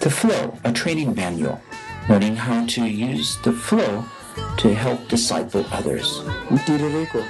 The Flow, a training manual, learning how to use the flow to help disciple others. Mtiririko,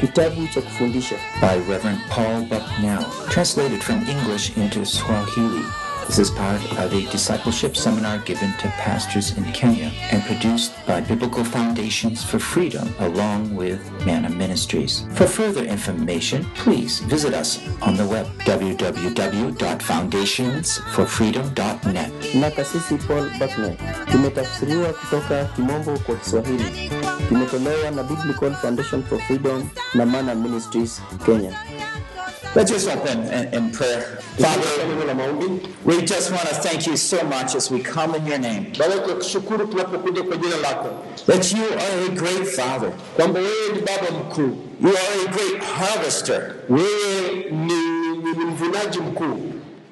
kitabu cha kufundisha. by Reverend Paul Bucknell, translated from English into Swahili. This is part of a discipleship seminar given to pastors in Kenya and produced by Biblical Foundations for Freedom along with Manna Ministries. For further information, please visit us on the web www.foundationsforfreedom.net. na kasisi Paul Bucknell. Kimetafsiriwa kutoka Kimombo kwa Kiswahili. Kimetolewa na Biblical Foundation for Freedom na Manna Ministries Kenya. Let's just open in, in prayer. Father, we just want to thank you so much as we come in your name. Baba, tunakushukuru tunapokuja kwa jina lako That you are a great father. kwamba wewe ni baba mkuu, You are a great harvester.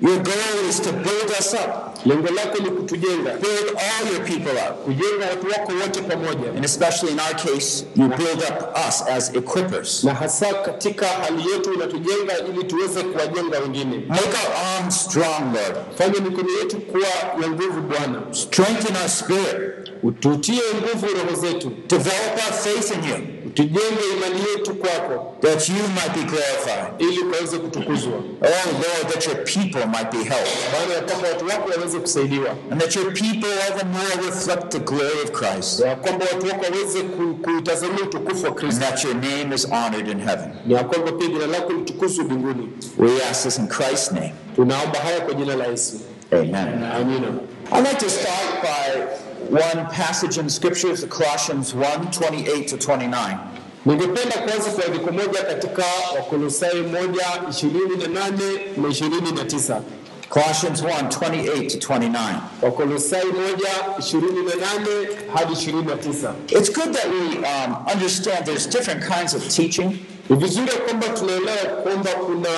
Your goal is to build us up, Lengo lako ni kutujenga, build all your people up. kujenga watu wako wote pamoja, And especially in our case, you build up us as equippers. na hasa katika hali yetu unatujenga ili tuweze kuwajenga wengine. Make our arms strong, Lord. Fanya mikono yetu kuwa ya nguvu Bwana, Strengthen our spirit. ututie nguvu roho zetu, Develop our faith in you, tujenge imani yetu kwako, that you might be glorified. ili ukaweze kutukuzwa, Oh, Lord, that your people might be helped. Bwana, ya kwamba watu wako waweze kusaidiwa, And that your people the more reflect the glory of Christ. ya kwamba watu wako waweze ku- kuitazamia utukufu wa And Kristo, that your name is honored in heaven. na ya kwamba pia jina lako litukuzwe mbinguni. We ask this in Christ's name. Tunaomba haya kwa jina la Yesu, Amen. amina. I'd like to start by one passage in Scripture, Colossians 1 28 to 29. Ningependa kuanza kwa andiko moja katika Wakolosai moja ishirini na nane na ishirini na tisa. Colossians 1 28 to 29. Wakolosai moja ishirini na nane hadi ishirini na tisa. It's good that we um, understand there's different kinds of teaching, vizuri ya kwamba tunaelewa kwamba kuna,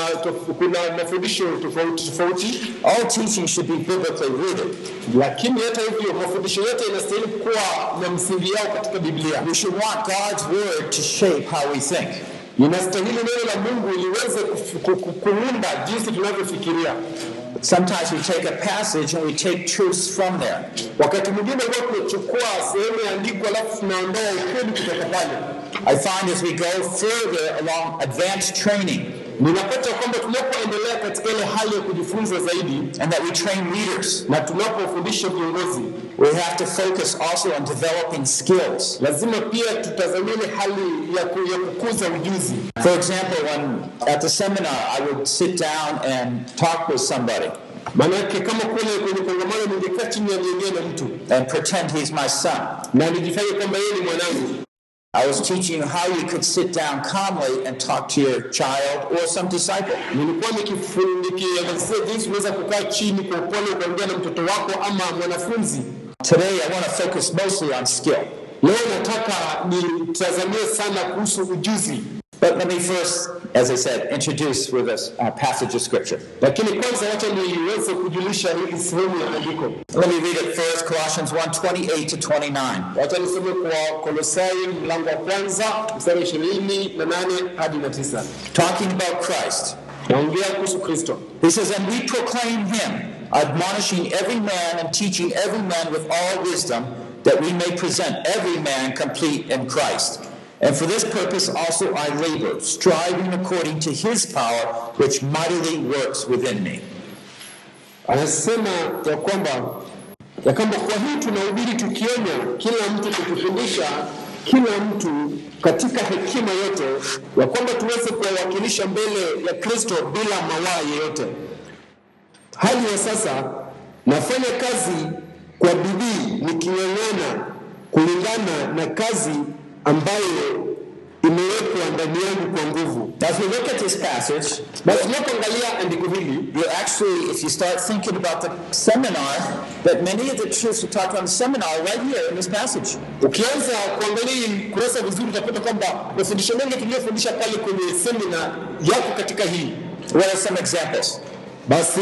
kuna mafundisho tofauti tofauti, all teaching should be biblically rooted. lakini hata hivyo mafundisho yote yanastahili kuwa na msingi yao katika Biblia. We should want God's word to shape how we think. Inastahili neno la Mungu liweze kuunda jinsi tunavyofikiria. Sometimes we take a passage and we take truths from there. I find as we go further along advanced training Ninapata kwamba tunapoendelea katika ile hali ya kujifunza zaidi and that we train leaders, na tunapofundisha viongozi, we have to focus also on developing skills. lazima pia tutazamie ile hali ya, kukuza ujuzi. For example, when at the seminar I would sit down and talk with somebody manake kama kule kwenye kongamano ningekaa chini ya niongee na mtu and pretend he's my son. na nijifanye kwamba yeye ni mwanangu, I was teaching you how you could sit down calmly and talk to your child or some disciple. nilikuwa nikielezea jinsi unaweza kukaa chini kwa upole ukaongea na mtoto wako ama mwanafunzi. Today I want to focus mostly on skill. Leo nataka nitazamie sana kuhusu ujuzi, But let me first, as I said, introduce with us a passage of scripture. lakini kwanza wacha niweze kujulisha hili sehemu ya andiko. Let me read it first, Colossians 1 28 to 29. Wacha nisome kwa Kolosai mlango wa kwanza mstari ishirini na nane hadi na tisa. Talking about Christ. Naongea kuhusu Kristo. He says, And we proclaim him, admonishing every man and teaching every man with all wisdom, that we may present every man complete in Christ. And for this purpose also I labor, striving according to his power, which mightily works within me. Anasema ya kwamba ya kwamba kwa hii tunahubiri tukionya kila mtu kukifundisha kila mtu katika hekima yote, ya kwamba tuweze kuwawakilisha mbele ya Kristo bila mawaa yeyote. Hali ya sasa nafanya kazi kwa bidii nikiweng'ana kulingana na kazi ambayo imewekwa ndani yangu kwa nguvu. If you look at this passage, Basi tunapoangalia andiko hili you actually, if you start thinking about the seminar, that many of the truths we talked about in the seminar are right here in this passage. Ukianza kuangalia kurasa vizuri utapata kwamba mafundisho mengi tuliyofundisha pale kwenye semina yako katika hii. What are some examples? Basi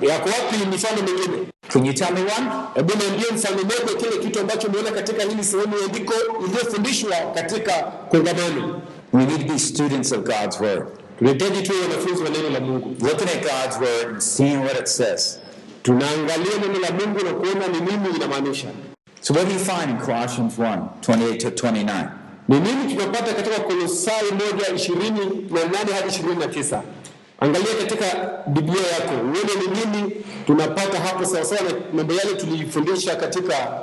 yako wapi mifano mingine? tujitame one? Hebu niambie mfano moja kile kitu ambacho umeona katika hili sehemu ya andiko iliyofundishwa katika kongamano. We need to be students of God's Word. Tunahitaji tuwe wanafunzi wa neno la Mungu, Looking at God's Word and seeing what it says. tunaangalia neno la Mungu na kuona ni nini inamaanisha. So, what do you find in Colossians 1 28 to 29? Ni nini tunapata katika Kolosai moja ishirini na nane hadi ishirini na tisa? Angalia katika Biblia yako uone ni nini tunapata hapo, sawasawa na mambo yale tulifundisha katika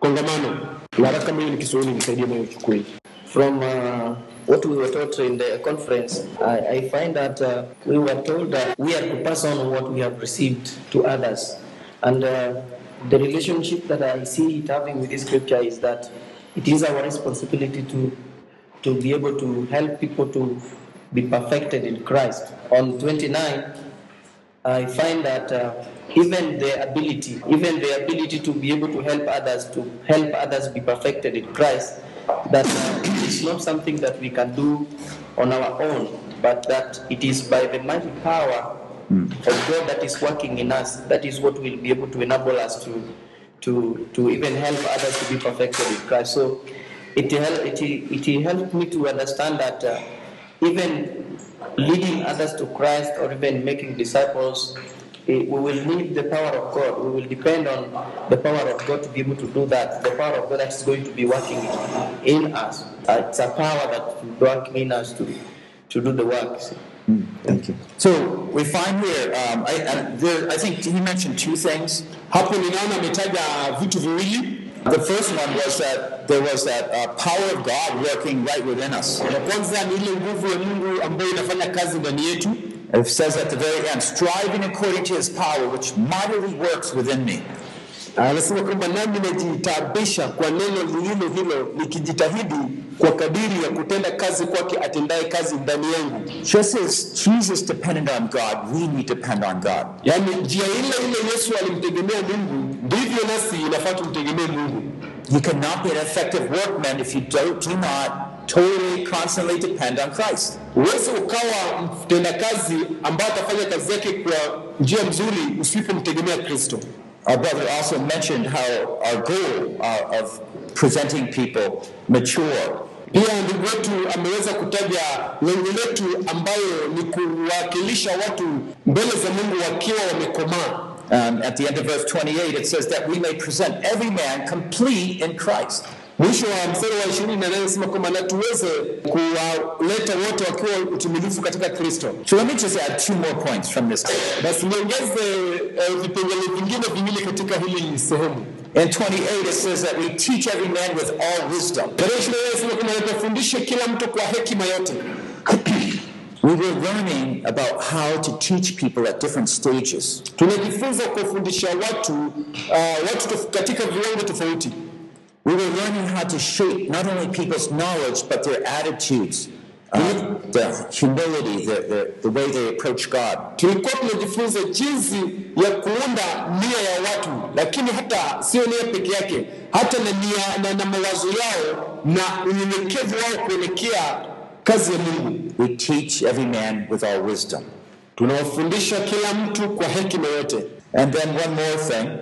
kongamano. Waraka kama hiyo ni Kiswahili, nisaidie nayo chukue. From uh, what we were taught in the conference, I, I find that uh, we were told that we are to pass on what we have received to others. And uh, the relationship that I see it having with this scripture is that it is our responsibility to, to be able to help people to be perfected in Christ. On 29, I find that uh, even the ability, even the ability to be able to help others, to help others be perfected in Christ, that uh, it's not something that we can do on our own, but that it is by the mighty power of God that is working in us. That is what will be able to enable us to, to, to even help others to be perfected in Christ. So it helped, it, it helped me to understand that uh, even leading others to Christ or even making disciples, eh, we will need the power of God. We will depend on the power of God to be able to do that. The power of God that is going to be working in us. Uh, it's a power that will work in us to, to do the work. see. Thank you. So, we find here, um, I, I, there, I think he mentioned two things. Hapo ninaona ametaja vitu viwili. The first one was that there was that uh, power of God working right within us. Ya kwanza ni ile nguvu ya Mungu ambayo inafanya kazi ndani yetu. It says at the very end, striving according to his power, which mightily works within me. Anasema kwamba nami najitaabisha kwa neno lililo hilo, nikijitahidi kwa kadiri ya kutenda kazi kwake atendaye kazi ndani yangu. Just as Jesus depended on God, we need depend on God. Yaani njia ile ile Yesu alimtegemea Mungu, ndivyo nasi inafaa tumtegemee Mungu. You cannot be an effective workman if you do, do not totally, constantly depend on Christ. Huwezi ukawa mtendakazi ambaye atafanya kazi yake kwa njia mzuri usipomtegemea Kristo. Our brother also mentioned how our goal uh, of presenting people mature Pia ndugu wetu ameweza kutaja lengo letu ambayo ni kuwakilisha watu mbele za Mungu wakiwa wamekomaa. Um, at the end of verse 28, it says that we may present every man complete in Christ. Mwisho wa mstari wa ishirini na nane anasema kwamba na tuweze kuwaleta wote wakiwa utimilifu katika Kristo. So let me just add two more points from this. Basi niongeze eh, vipengele vingine viwili katika hili sehemu. In 28, it says that we teach every man with all wisdom. Tarehe ishirini anasema kwamba natufundishe kila mtu kwa hekima yote. We were learning about how to teach people at different stages. Tunajifunza kufundisha watu uh, watu katika viwango tofauti. We were learning how to shape not only people's knowledge, but their attitudes, uh, their humility, the, the, the way they approach God. Tulikuwa tunajifunza jinsi ya kuunda nia ya watu, lakini hata sio nia peke yake, hata na nia na, na mawazo yao na unyenyekevu wao kuelekea kazi ya Mungu. We teach every man with all wisdom. Tunawafundisha kila mtu kwa hekima yote. And then one more thing,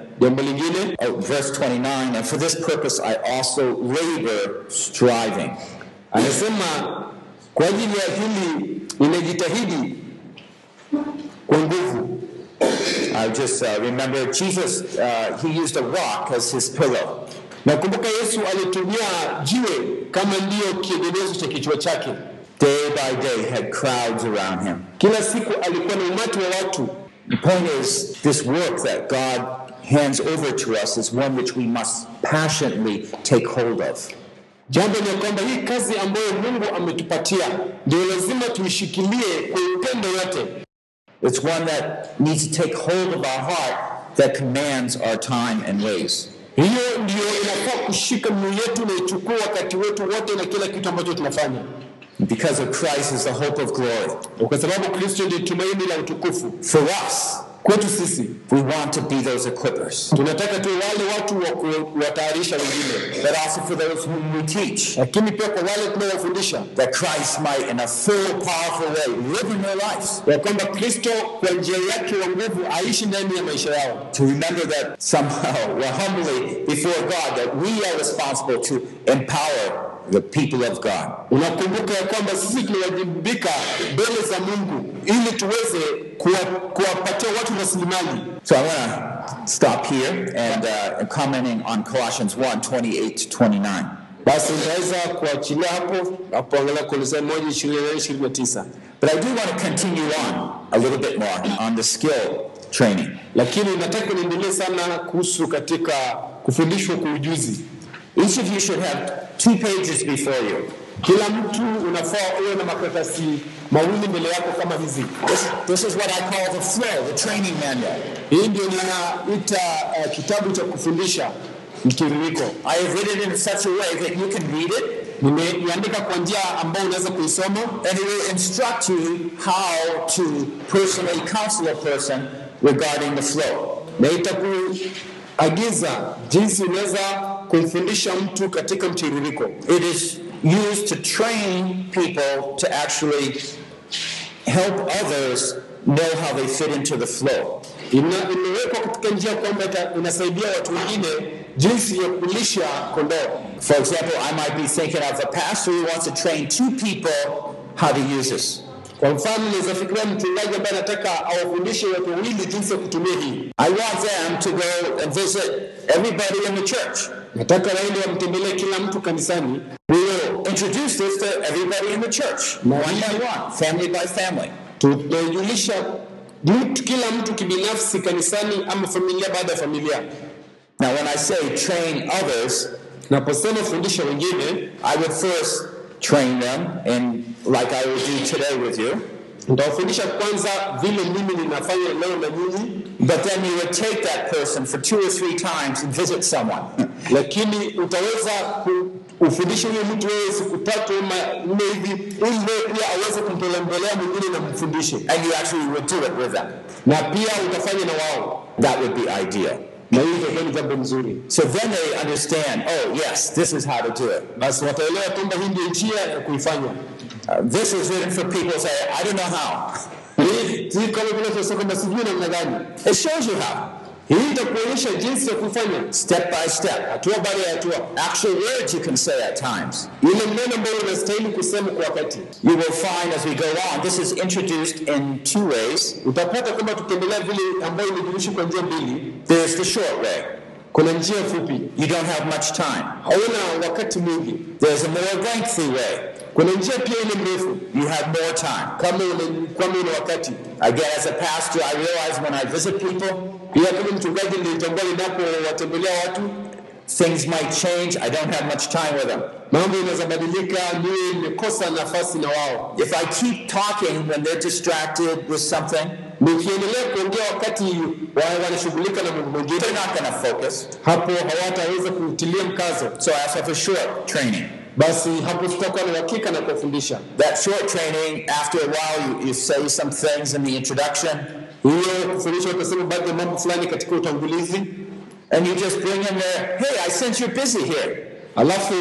oh, verse 29, and for this purpose I also labor striving. I just uh, remember Jesus, uh, he used a rock as his pillow. Nakumbuka Yesu alitumia jiwe kama ndiyo kiegemezo cha kichwa chake. Day by day had crowds around him. Kila siku alikuwa na umati wa watu. The point is, this work that God hands over to us is one which we must passionately take hold of. Jambo ni kwamba hii kazi ambayo Mungu ametupatia ndio lazima tuishikilie kwa upendo wote. It's one that needs to take hold of our heart that commands our time and ways. Hiyo ndio inafaa kushika mioyo yetu na ichukue wakati wetu wote na kila kitu ambacho tunafanya, Because of Christ is the hope of glory. kwa sababu Kristo ndiye tumaini la utukufu For us, kwetu sisi. we want to be those equippers, Tunataka tu wale watu wa kuwatayarisha wengine, but also for those whom we teach, lakini pia kwa wale tunaowafundisha that Christ might, in a full, powerful way, live in their lives. ya kwamba Kristo kwa njia yake wa nguvu aishi ndani ya maisha yao, To remember that somehow, well, humbly before God, that we are responsible to empower the people of God. unakumbuka ya kwamba sisi mbele za Mungu ili tuweze kuwapatia watu rasilimali. So I want to stop here and uh, commenting on Colossians 1 28 to 29. Basi kuachilia hapo hapo, angalia Kolosai moja ishirini na ishirini na tisa. But I do want to continue on a little bit more on the skill training. Lakini nataka niendelee sana kuhusu katika kufundishwa kwa ujuzi. Each of you should have two pages before you. Kila mtu unafaa uwe na makaratasi mawili mbele yako kama hizi. This, this is what I call the flow, the training manual. Hii ndio ninaita uh, kitabu cha kufundisha mtiririko. I have written it in such a way that you can read it Nimeiandika kwa njia ambayo unaweza kuisoma and it will instruct you how to personally counsel a person regarding the flow. na itakuagiza jinsi unaweza kumfundisha mtu katika mtiririko. It is used to train people to actually help others know how they fit into the flow. Ina, imewekwa katika njia kwamba inasaidia watu wengine jinsi ya kulisha kondoo. For example, I might be thinking of a pastor who wants to train two people how to use this. Kwa mfano, naweza fikiria mchungaji ambaye anataka awafundishe watu wawili jinsi ya kutumia hii. I want them to go and visit everybody in the church. Nataka waende wamtembelee kila mtu kanisani, We will introduce this to everybody in the church, one by one, family by family. tutajulisha mtu kila mtu kibinafsi kanisani ama familia baada ya familia. Now, when I say train others, Naposema fundisha wengine, I would first train them, and like I will do today with you. Nitawafundisha kwanza vile mimi ninafanya leo na nyinyi, But then you would take that person for two or three times and visit someone. lakini utaweza ufundishe huyo mtu wewe siku tatu ama nne hivi, ili naye pia aweze kumtembelea mwingine na mfundishe, And you actually would do it with them. na pia utafanya na wao, That would be ideal. na hiyo itakuwa ni jambo nzuri. So then they understand, oh, yes, this is how to do it. Basi wataelewa kwamba hii ndio njia ya kuifanya. Uh, this is written for people who say, I don't know how. Hii si kama vile tunasema kwamba sijui namna gani. It shows you how, Hii itakuonyesha jinsi ya kufanya step by step. hatua baada ya hatua, Actual words you can say at times. ile neno ambayo unastahili kusema kwa wakati. You will find as we go on, this is introduced in two ways. Utapata kwamba tukiendelea vile ambayo imejulishwa kwa njia mbili, There's the short way. kuna njia fupi, You don't have much time. hauna wakati mwingi. There's a more lengthy way. Kuna njia pia ile mrefu, You have more time. kama una kama una wakati. Again, as a pastor, I realize when I visit people, Pia kama mchungaji ninapowatembelea watu, things might change. I don't have much time with them. mambo yanaweza badilika, niwe nimekosa nafasi na wao. If I keep talking when they're distracted with something, Nikiendelea kuongea wakati wanashughulika na mambo mengine, they're not going to focus. hapo hawataweza kutilia mkazo. So I have a short training. Basi hapo tutakuwa na uhakika na kuwafundisha. That short training, after a while, you, you say some things in the introduction, Hiyo kufundisha, utasema baadhi ya mambo fulani katika utangulizi, and you just bring in there, hey, I sense you're busy here. alafu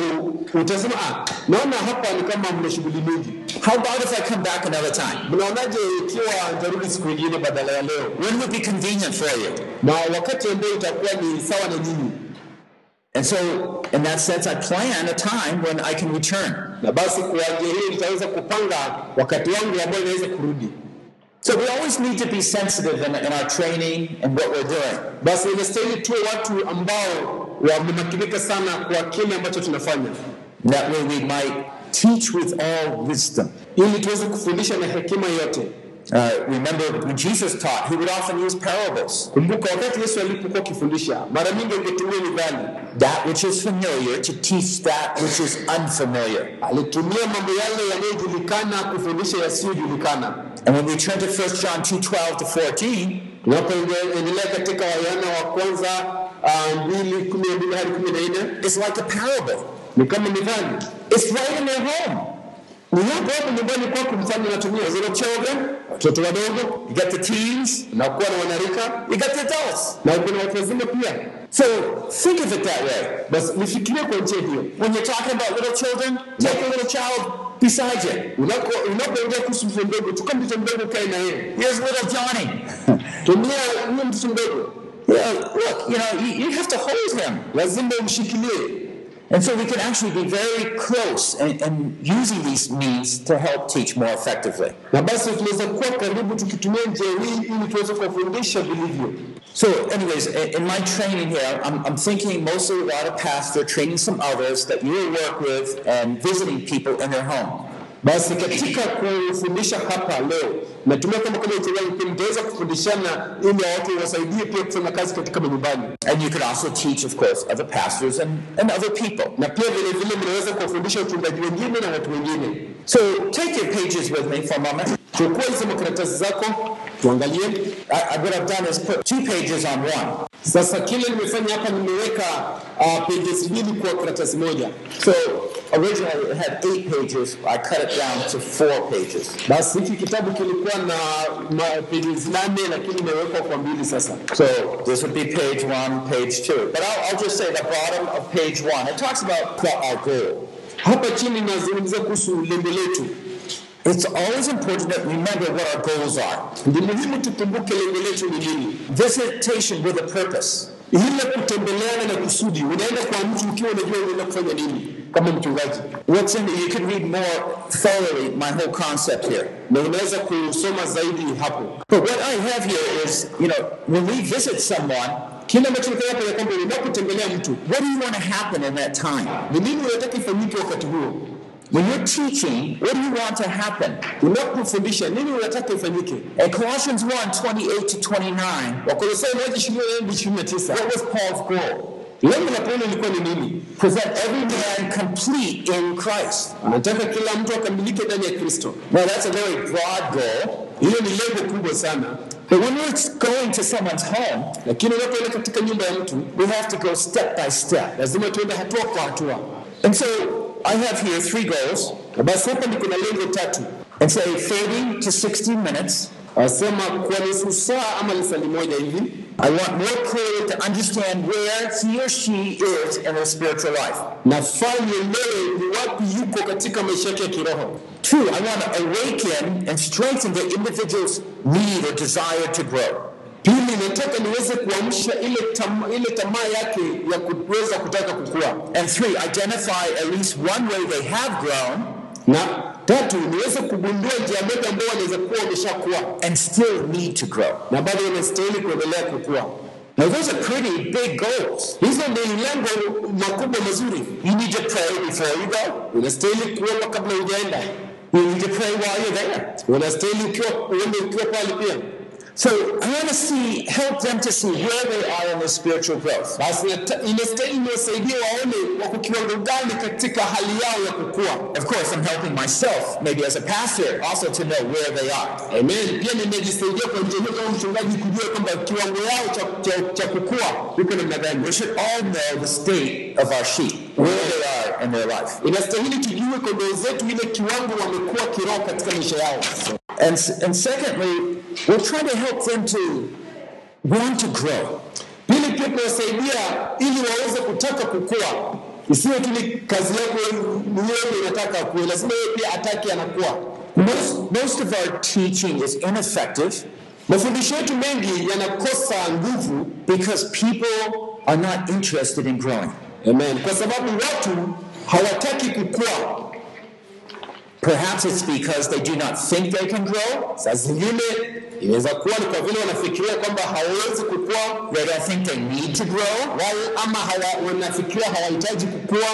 utasema ah, naona hapa ni kama mna shughuli mingi. How about if I come back another time? Mnaonaje ikiwa nitarudi siku nyingine badala ya leo, When would be convenient for you? na wakati ambao itakuwa ni sawa na nyinyi? And so, in that sense, I plan a time when I can return. Na basi kwa njia hiyo nitaweza kupanga wakati wangu ambao inaweza kurudi. So we always need to be sensitive in, in our training and what we're doing. Basi inastahili tuwe watu ambao wamemakinika sana kwa kile ambacho tunafanya, That way we might teach with all wisdom. ili tuweze kufundisha na hekima yote. Uh, remember, when Jesus taught, he would often use parables. Kumbuka wakati Yesu alipokuwa akifundisha, mara nyingi angetumia mithali. That which is familiar to teach that which is unfamiliar. Alitumia mambo yale yanayojulikana kufundisha yasiyojulikana. And when we turn to 1 John 2 12 to 14, Tunapoendelea katika Yohana wa kwanza ah, mbili kumi na mbili hadi kumi na nne it's like a parable. ni kama mithali, It's right in their home. Ni hapo nyumbani kwako, mfano unatumia little children, watoto wadogo, You got the teens, na kuwa na wanarika you got the adults. na kuna watu wazima pia. So think of it that way. Basi nifikirie kwa njia hiyo. When you're talking about little children, take a little child beside you. Unako- Unapoongea kuhusu mtoto mdogo, chukua mtoto mdogo ukae na yeye, Here's little Johnny. tumia huyo mtoto mdogo, Yeah, look, you know, you, you have to hold him. lazima umshikilie. And so we can actually be very close and, and using these means to help teach more effectively. na basi tunaweza kuwa karibu tukitumia njia hii ili tuweze kuwafundisha vilivyo. So, anyways, in my training here, I'm, I'm thinking mostly about a pastor training some others that you will work with and visiting people in their home. Basi katika kufundisha hapa leo, natumia kama kama pia mtaweza kufundishana ili watu wasaidie pia kufanya kazi katika And you could also teach, of course, other pastors and, and other people. na pia vile vile mnaweza kuwafundisha wachungaji wengine na watu wengine. So, take your pages with me for a moment. Chukua hizo makaratasi zako tuangalie. I, what I've done is put two pages on one. Sasa kile nimefanya hapa, nimeweka uh, pages mbili kwa karatasi moja. So, originally it had eight pages. I cut it down to four pages. Basi hiki kitabu kilikuwa na pages nane, lakini imewekwa kwa mbili sasa. So, this would be page one, page two. But I'll, I'll just say the bottom of page one. It talks about our goal. Hapa chini nazungumzia kuhusu lengo letu. It's always important that we remember what our goals are. Ni muhimu tukumbuke lengo letu ni nini. Visitation with a purpose. Ile kutembeleana na kusudi, unaenda kwa mtu ukiwa unajua unaenda kufanya nini mchungaji, What's in you can read more thoroughly my whole concept here. na unaweza kusoma zaidi hapo. But what I have here is, you know, when we visit someone, Kile ambacho niko hapa ya kwamba unapotembelea mtu, what do you want to happen in that time? ni nini unataka ifanyike wakati huo? When you're teaching, what do you want to happen? In Colossians 1 28 to 29, Wakolosai moja ishirini na nne hadi ishirini na tisa. what was Paul's goal? Lengo la Paulo lilikuwa ni nini? Present every man complete in Christ. Anataka kila mtu akamilike ndani ya Kristo. Now, that's a very broad goal. Hilo ni lengo kubwa sana, But when we're going to someone's home, lakini unapoenda katika nyumba ya mtu we have to go step by step. lazima tuende hatua kwa hatua. And so I have here three goals basi hapa niko na lengo tatu, and say 30 to 60 minutes. Asema kwa nusu saa ama lisali moja hivi I want more clearly to understand where he or she is in their spiritual life. nafaa nielewe ni wapi yuko katika maisha yake ya kiroho. Two, I want to awaken and strengthen the individual's need or desire to grow. Pili, nataka niweze kuamsha ile tamaa, ile tamaa yake ya kuweza kutaka kukua, And three, identify at least one way they have grown na tatu, niweze kugundua njia moja ambayo wanaweza kuwa wameshakuwa and still need to grow. na bado wanastahili kuendelea kukua. Now, those are pretty big goals. Hizo ndio lengo makubwa mazuri. You need to pray before you go. Unastahili kuomba kabla hujaenda, You need to pray while you're there. unastahili ukiwa uende ukiwa pale pia. So I want to see, help them to see where they are in their spiritual growth. Basi niwasaidie waone wako kiwango gani katika hali yao ya kukua. Of course, I'm helping myself, maybe as a pastor, also to know where they are. Amen. Pia nimejisaidia kwa njia kama mchungaji kujua kwamba kiwango yao cha, cha, cha kukua iko namna gani. We should all know the state of our sheep, where they are in their life. Inastahili tujue kondoo zetu ile kiwango wamekuwa kiroho katika maisha yao. And, and secondly, we're trying to help them to want to grow. Pili, pia tunawasaidia ili waweze kutaka kukua, isiwe tu ni kazi yako wewe unataka kuwe, lazima yeye pia atake anakuwa. Most, most of our teaching is ineffective Mafundisho yetu mengi yanakosa nguvu, because people are not interested in growing. amen, kwa sababu watu hawataki kukua. Perhaps it's because they do not think they can grow. Saa inaweza kuwa ni kwa vile wanafikiria kwamba hawawezi kukua, They don't think they need to grow. wao ama hawa, wanafikiria hawahitaji kukua,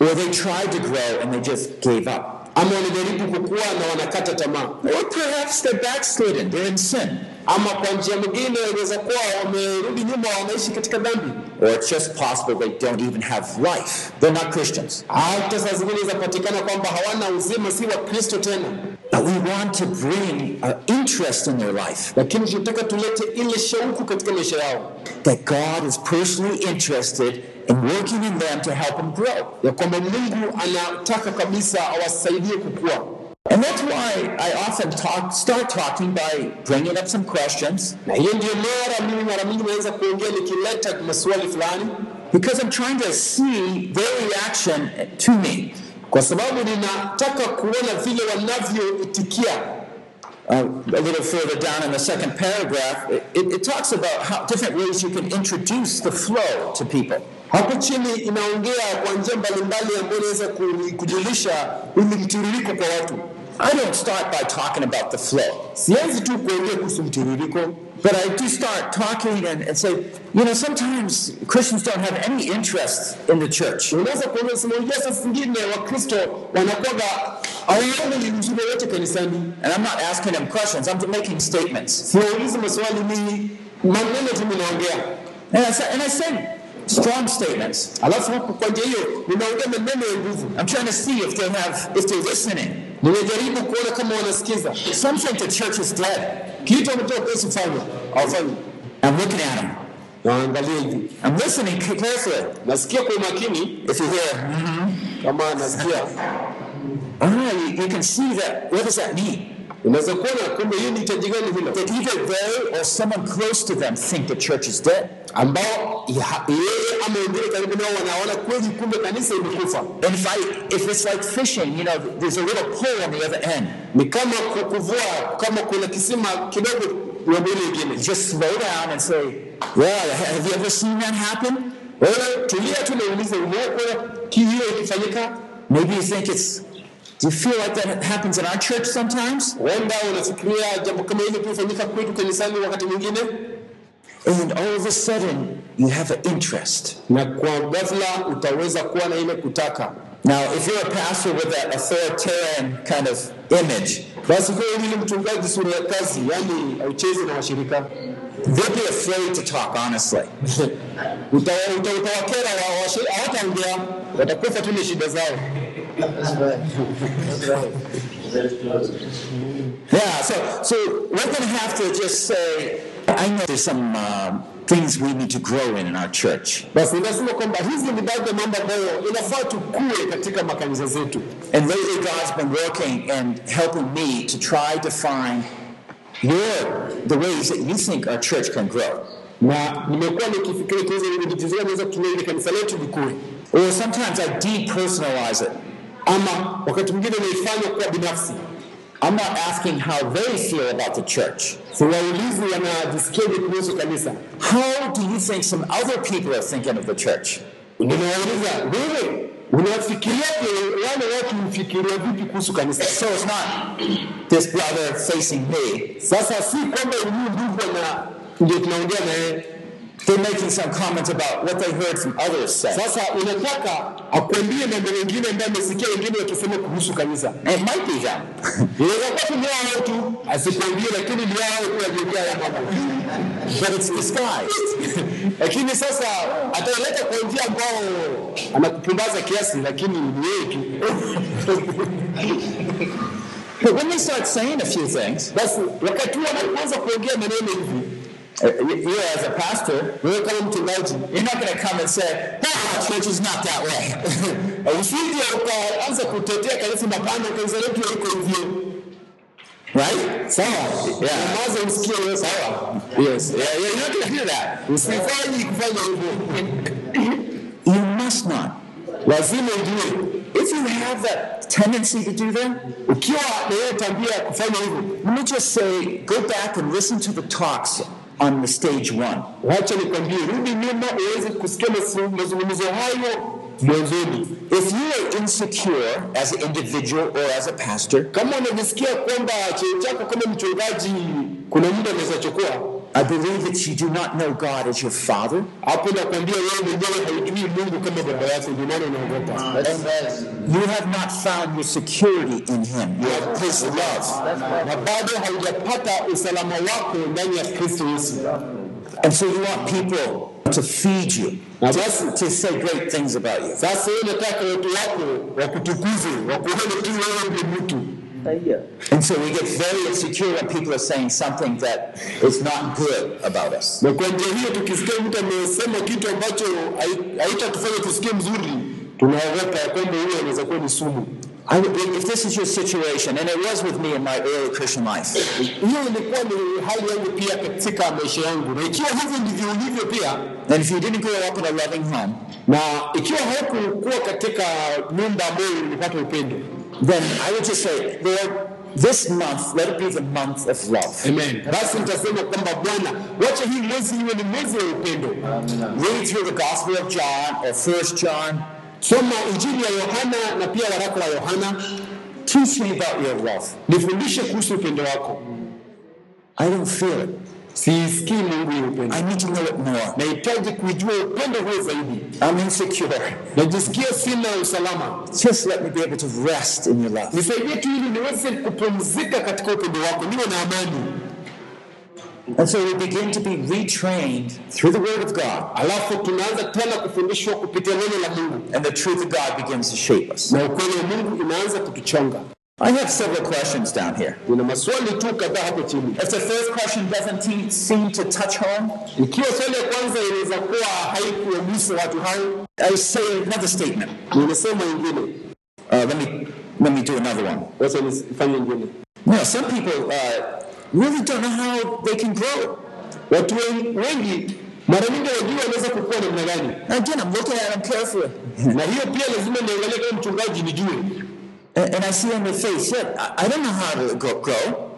Or they tried to grow and they just gave up. ama wanajaribu kukua na wanakata tamaa, Or perhaps they're backslidden, they're in sin. Ama kwa njia mwingine inaweza kuwa wamerudi nyuma, wanaishi katika dhambi. Or it's just possible they don't even have life. They're not Christians. Hata saa zingine inapatikana kwamba hawana uzima, si wa Kristo tena, But we want to bring an interest in their life. lakini tunataka tulete ile shauku katika maisha yao, That God is personally interested in working in them to help them grow. ya kwamba Mungu anataka kabisa awasaidie kukua. And that's why I often talk, start talking by bringing up some questions Na hiyo ndio mara mimi mara mingi naweza kuongea nikileta maswali fulani, because I'm trying to see their reaction to me. kwa sababu ninataka kuona vile wanavyoitikia uh, a little further down in the second paragraph, it, it talks about how different ways you can introduce the flow to people. Hapo chini inaongea kwa njia mbalimbali ambayo inaweza kujulisha ili mtiririko kwa watu. I don't start by talking about the flow, Sianzi tu kuongea kuhusu mtiririko, but I do start talking and, and say, you know, sometimes Christians don't have any interest in the church. unaweza kuongea sema, saa zingine Wakristo wanakuwaga hawaoni uzuri wote kanisani. And I'm not asking them questions, I'm making statements. Siwaulizi maswali, ni maneno tu ninaongea. And I say, and I say strong statements. Alafu hapo kwa njia hiyo ninaongea maneno ya nguvu. I'm trying to see if they have, if they're listening. Ninajaribu kuona kama wanasikiza Some the church is dead. kitu ambacho Yesu fanya hawafanyi. I'm looking at. Naangalia hivi, I'm listening carefully. nasikia kwa umakini, If you hear, kama nasikia, ah, you, you can see that. What does that mean? Unaweza kuona kumbe hiyo ni hitaji gani hilo, That either they or someone close to them think the church is dead. ambao yeye ama wengine karibu nao wanaona kweli kumbe kanisa imekufa. And if I, if it's like fishing, you know, there's a little pull on the other end. Ni kama ku- kuvua, kama kuna kisima kidogo ng'ambo ile ingine. Just slow down and say, well, have you ever seen that happen? Wewe tulia tu na uulize, ki- hiyo ikifanyika? Maybe you think it's, do you feel like that happens in our church sometimes? Huenda unafikiria jambo kama hilo kufanyika kwetu kanisani wakati mwingine, And all of a sudden, you have an interest. na kwa ghafla utaweza kuwa na ile kutaka. Now, if you're a pastor with that authoritarian kind of image, Basi kwa hiyo yule mchungaji sura ya kazi, yani auchezi na washirika, they'll be afraid to talk honestly. Uta- uta- utawakera hawataongea, watakufa tu ni shida zao. That's right. That's right. Yeah, so so we're going to have to just say, I know there's some um, things we need to grow in in our church, Basi inasema kwamba hizi ni baadhi ya mambo ambayo inafaa tukue katika makanisa zetu, and lately God's been working and helping me to try to find your the ways that you think our church can grow. na nimekuwa nikifikiria tuweze kujitizia naweza kutumia ile kanisa letu likue, Or sometimes I depersonalize it. Ama wakati mwingine naifanya kuwa binafsi. I'm not asking how they feel about the church. Siwaulizi wanajisikiaje kuhusu kanisa, How do you think some other people are thinking of the church? ninawauliza wewe unafikiriaje, wale watu mfikiria vipi kuhusu kanisa? So it's not this brother facing me. Sasa si kwamba huyu ndugu na ndio tunaongea na yeye They're making some comments about what they heard from others say. Sasa unataka akuambie mambo mengine ambayo amesikia wengine wakisema kuhusu kanisa. It might be them. Inaweza kuwa tu ni wao tu, asikwambie, lakini ni wao tu waliongea haya mambo, but it's disguised. lakini sasa ataileta kwa njia ambao anakupumbaza kiasi, lakini ni yeye tu. But when they start saying a few things, Basi wakati huo anapoanza kuongea maneno hivi, you you as a pastor, wewe kama mchungaji you're not going to come and say, "Ah, church is not that way." usije ukaanza kutetea kanisa, mapana kanisa letu liko hivyo. right? Sawa, Yeah. nyamaza usikie wewe, sawa. Yes. Yeah, yeah, you're not going to hear that. Usifanyi kufanya hivyo, You must not. lazima ujue If you have that tendency to do that, ukiwa na hiyo tabia ya kufanya hivyo, let me just say, go back and listen to the talks on the stage one. wacha nikwambie, rudi nyuma uweze kusikia mazungumzo hayo mwanzoni. If you are insecure as an individual or as a pastor, Kama unajisikia kwamba cheo chako kama mchungaji kuna muda unaweza chukua I believe that you do not know God as your Father. You have not found your security in Him. You have His love. And so you want people to feed you, basi to say great things about you. Yeah. And so we get very insecure when people are saying something that is not good about us. na kwa njia hiyo tukisikia mtu amesema kitu ambacho haitatufanya tusikie mzuri, tunaogopa ya kwamba huyo anaweza kuwa ni sumu. I, if this is your situation, and it was with me in my early Christian life, and if you didn't grow up in a loving home, na ikiwa haukukuwa katika nyumba ambayo ulipata upendo, then I would just say, Lord, this month, let it be the month of love. Amen. Basi nitasema kwamba Bwana, wacha hii mwezi iwe ni mwezi wa upendo. Read through the Gospel of John or First John. Soma Injili ya Yohana na pia waraka wa Yohana, Teach me about your love. nifundishe kuhusu upendo wako. I don't feel it. Siisikii Mungu upendo, I need to know it more. nahitaji kujua upendo huo zaidi. I'm insecure. Najisikia sina usalama, Just let me be able to rest in your love. nisaidie tu ili niweze kupumzika katika upendo wako, niwe na amani. And so we begin to be retrained through the Word of God, Alafu tunaanza tena kufundishwa kupitia neno la Mungu, and the truth of God begins to shape us. na ukweli wa Mungu inaanza kutuchonga. I have several questions down here. Nina maswali tu kadhaa hapo chini. If the first question doesn't te- seem to touch home, Ikiwa swali ya kwanza inaweza kuwa haikuwagusa watu hayo, I say another statement. Uh, let me let me do another one. Wacha nifanye ingine. You know, some people uh, really don't know how they can grow. Watu wen- wengi mara nyingi wajua wanaweza kukua namna gani, Again, I'm looking at them carefully, na hiyo pia lazima niangalie kama mchungaji nijue and, and I see on their face, yeah, I, I don't know how to grow.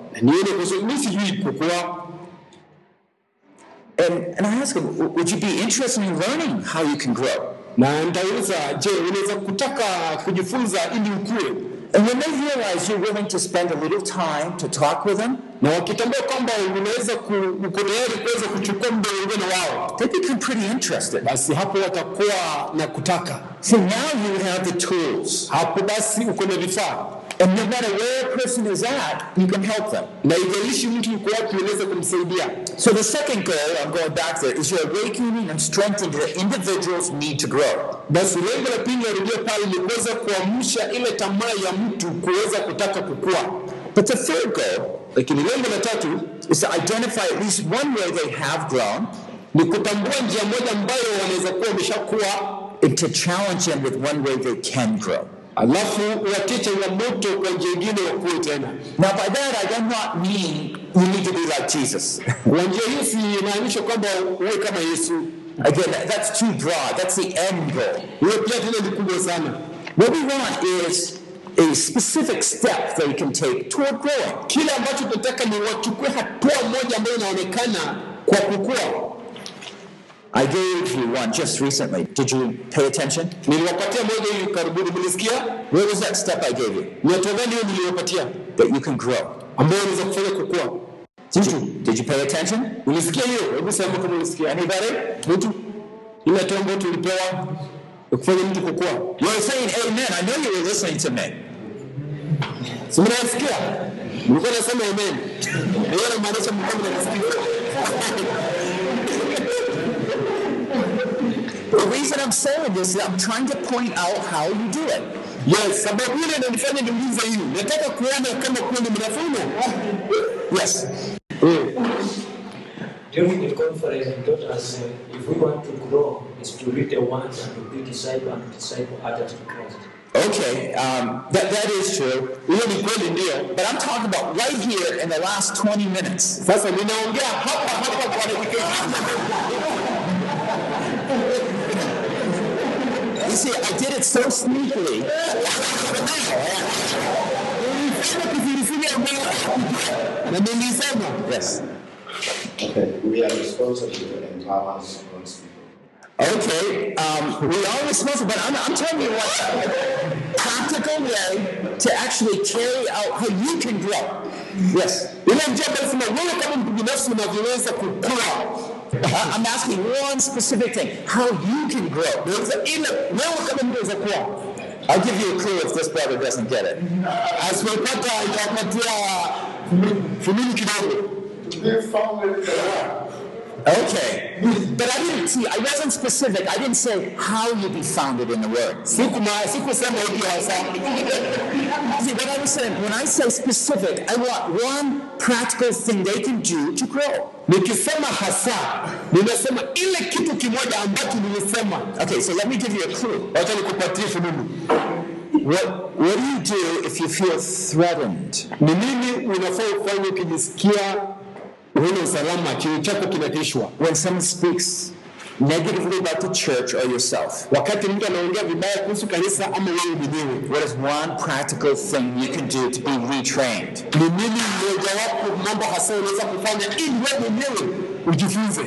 And, and I ask them, would you be interested in learning how you can grow? Na nitauliza, kutaka kujifunza ili? And when they realize you're willing to spend a little time to talk with them, Na wakitambua kwamba unaweza uko tayari kuweza kuchukua muda wengine wao, they become pretty interested. basi hapo watakuwa na kutaka. So now you have the tools. Hapo basi uko na vifaa, And no matter where a person is at, you can help them. So the second goal, I'm going back there, is you're awakening and strengthening the individual's need to grow. Kuweza kuamsha ile tamaa ya mtu kuweza kutaka kukua, But the third goal is to identify at least one way they have grown and to challenge them with one way they can grow. Alafu watie moto kwa ingine wakuwe tena. Now, by that, I do not mean you need to be like Jesus. Kwa njia hii si inaanisha kwamba uwe kama Yesu. Again, that- that's too broad. That's the end goal. Hiyo pia tena ni kubwa sana. What we want is a specific step they can take toward growing. Kile ambacho tunataka ni wachukue hatua moja ambayo inaonekana kwa kukua. I gave you one just recently. Did you pay attention? Niliwapatia moja hivi karibuni, mlisikia? Where was that step I gave you? Ni hatua gani hiyo niliwapatia That you can grow. ambayo inaweza kufanya kukua? Did you, did you pay attention? Ulisikia hiyo? Hebu sema kama ulisikia. Anybody? Mtu ile hatua tulipewa kufanya mtu kukua. You were saying amen. I know you were listening to me. Si mnasikia? Mlikuwa nasema amen. Hiyo inamaanisha mlikuwa mnasikia. The reason I'm saying this is I'm trying to point out how you do it. Yes, sababu ile inanifanya niulize hii. Nataka kuona kama kweli mnafanya. Yes. During the conference, he taught us uh, if we want to grow, is to read the word and to be disciple and disciple others to Christ. Okay, um, that, that is true. Hiyo ni kweli ndio. But I'm talking about right here in the last 20 minutes. Sasa ninaongea hapa hapa kwa dakika You see, I did it so sneakily. na nilisema Yes. Okay, we are responsible to empower God's people. Okay, um, we are responsible, but I'm, I'm telling you what, practical way to actually carry out how you can grow. Yes. ile njia ambayo sema kama binafsi unavyoweza kukua. I- I'm asking one specific thing, how you can grow. Wewe kama mtu unaweza kuwa. I'll give you a clue if this brother doesn't get it. In the. Okay. But I didn't see, I wasn't specific. I didn't say how you be founded in the word. See, what I was saying, when I say specific, I want one practical thing they can do to grow. Nikisema hasa, ninasema ile kitu kimoja ambacho nilisema. Okay, so let me give you a clue. Wacha nikupatie fununu. What, what do you do if you feel threatened? Ni nini unafaa ufanye ukijisikia huna usalama, chini chako kinatishwa? When someone speaks negatively about the church or yourself, wakati mtu anaongea vibaya kuhusu kanisa ama wewe mwenyewe, what is one practical thing you can do to be retrained? ni nini mojawapo mambo hasa unaweza kufanya ili wewe mwenyewe ujifunze?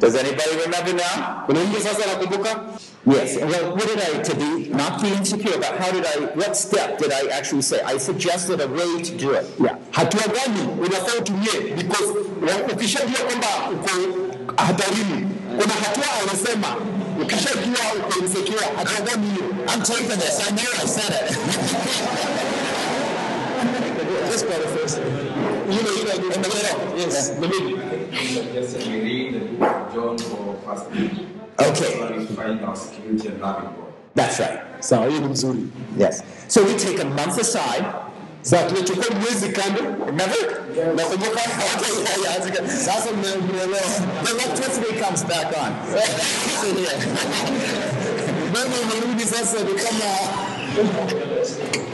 Does anybody remember now? Kuna mtu sasa anakumbuka Yes. Well, what did I, to be, not be insecure, but how did I, what step did I actually say? I suggested a way to do it. yeah. hatua gani unafaa utumie, because wa- ukishajua kwamba uko hatarini, kuna hatua anasema ukishajua uko insecure, hatua gani hiyo? I'm taking this. I knew I said it. This brother first. You know, you know, in the middle. Yes, the middle. Just we read the book of John or First Peter. Okay. That's we find our security and loving God. That's right. Sawa, hiyo ni mzuri. Yes. So we take a month aside. Sasa tunachukua mwezi kando. Remember? Nakumbuka? Okay, yeah, yeah, that's good. Sasa mnaelewa. The electricity comes back on. Mama umerudi sasa ni kama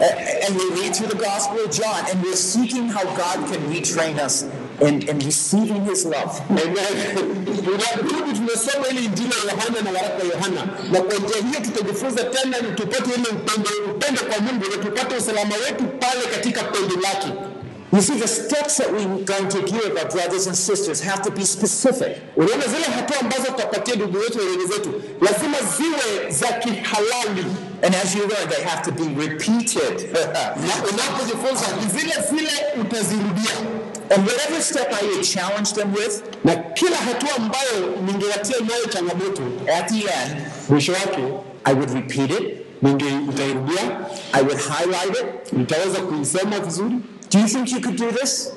eh, eh, and we read through the Gospel of John, and we're seeking how God can retrain us in, and receiving His love. tunasoma ile injili ya Yohana na waraka Yohana, na kwa njia hiyo tutajifunza tena tupate ile upendo, upendo kwa Mungu na tupate usalama wetu pale katika pendo lake. You see, the steps that we're going to give our brothers and sisters have to be specific. Unaona zile hatua ambazo tutapatia ndugu wetu na dada zetu lazima ziwe za kihalali, And as you learn, they have to be repeated. na unapojifunza zile zile utazirudia, and whatever step I would challenge them with, na kila ambayo at the end, I would repeat it, I would highlight it. Do you think you could do this?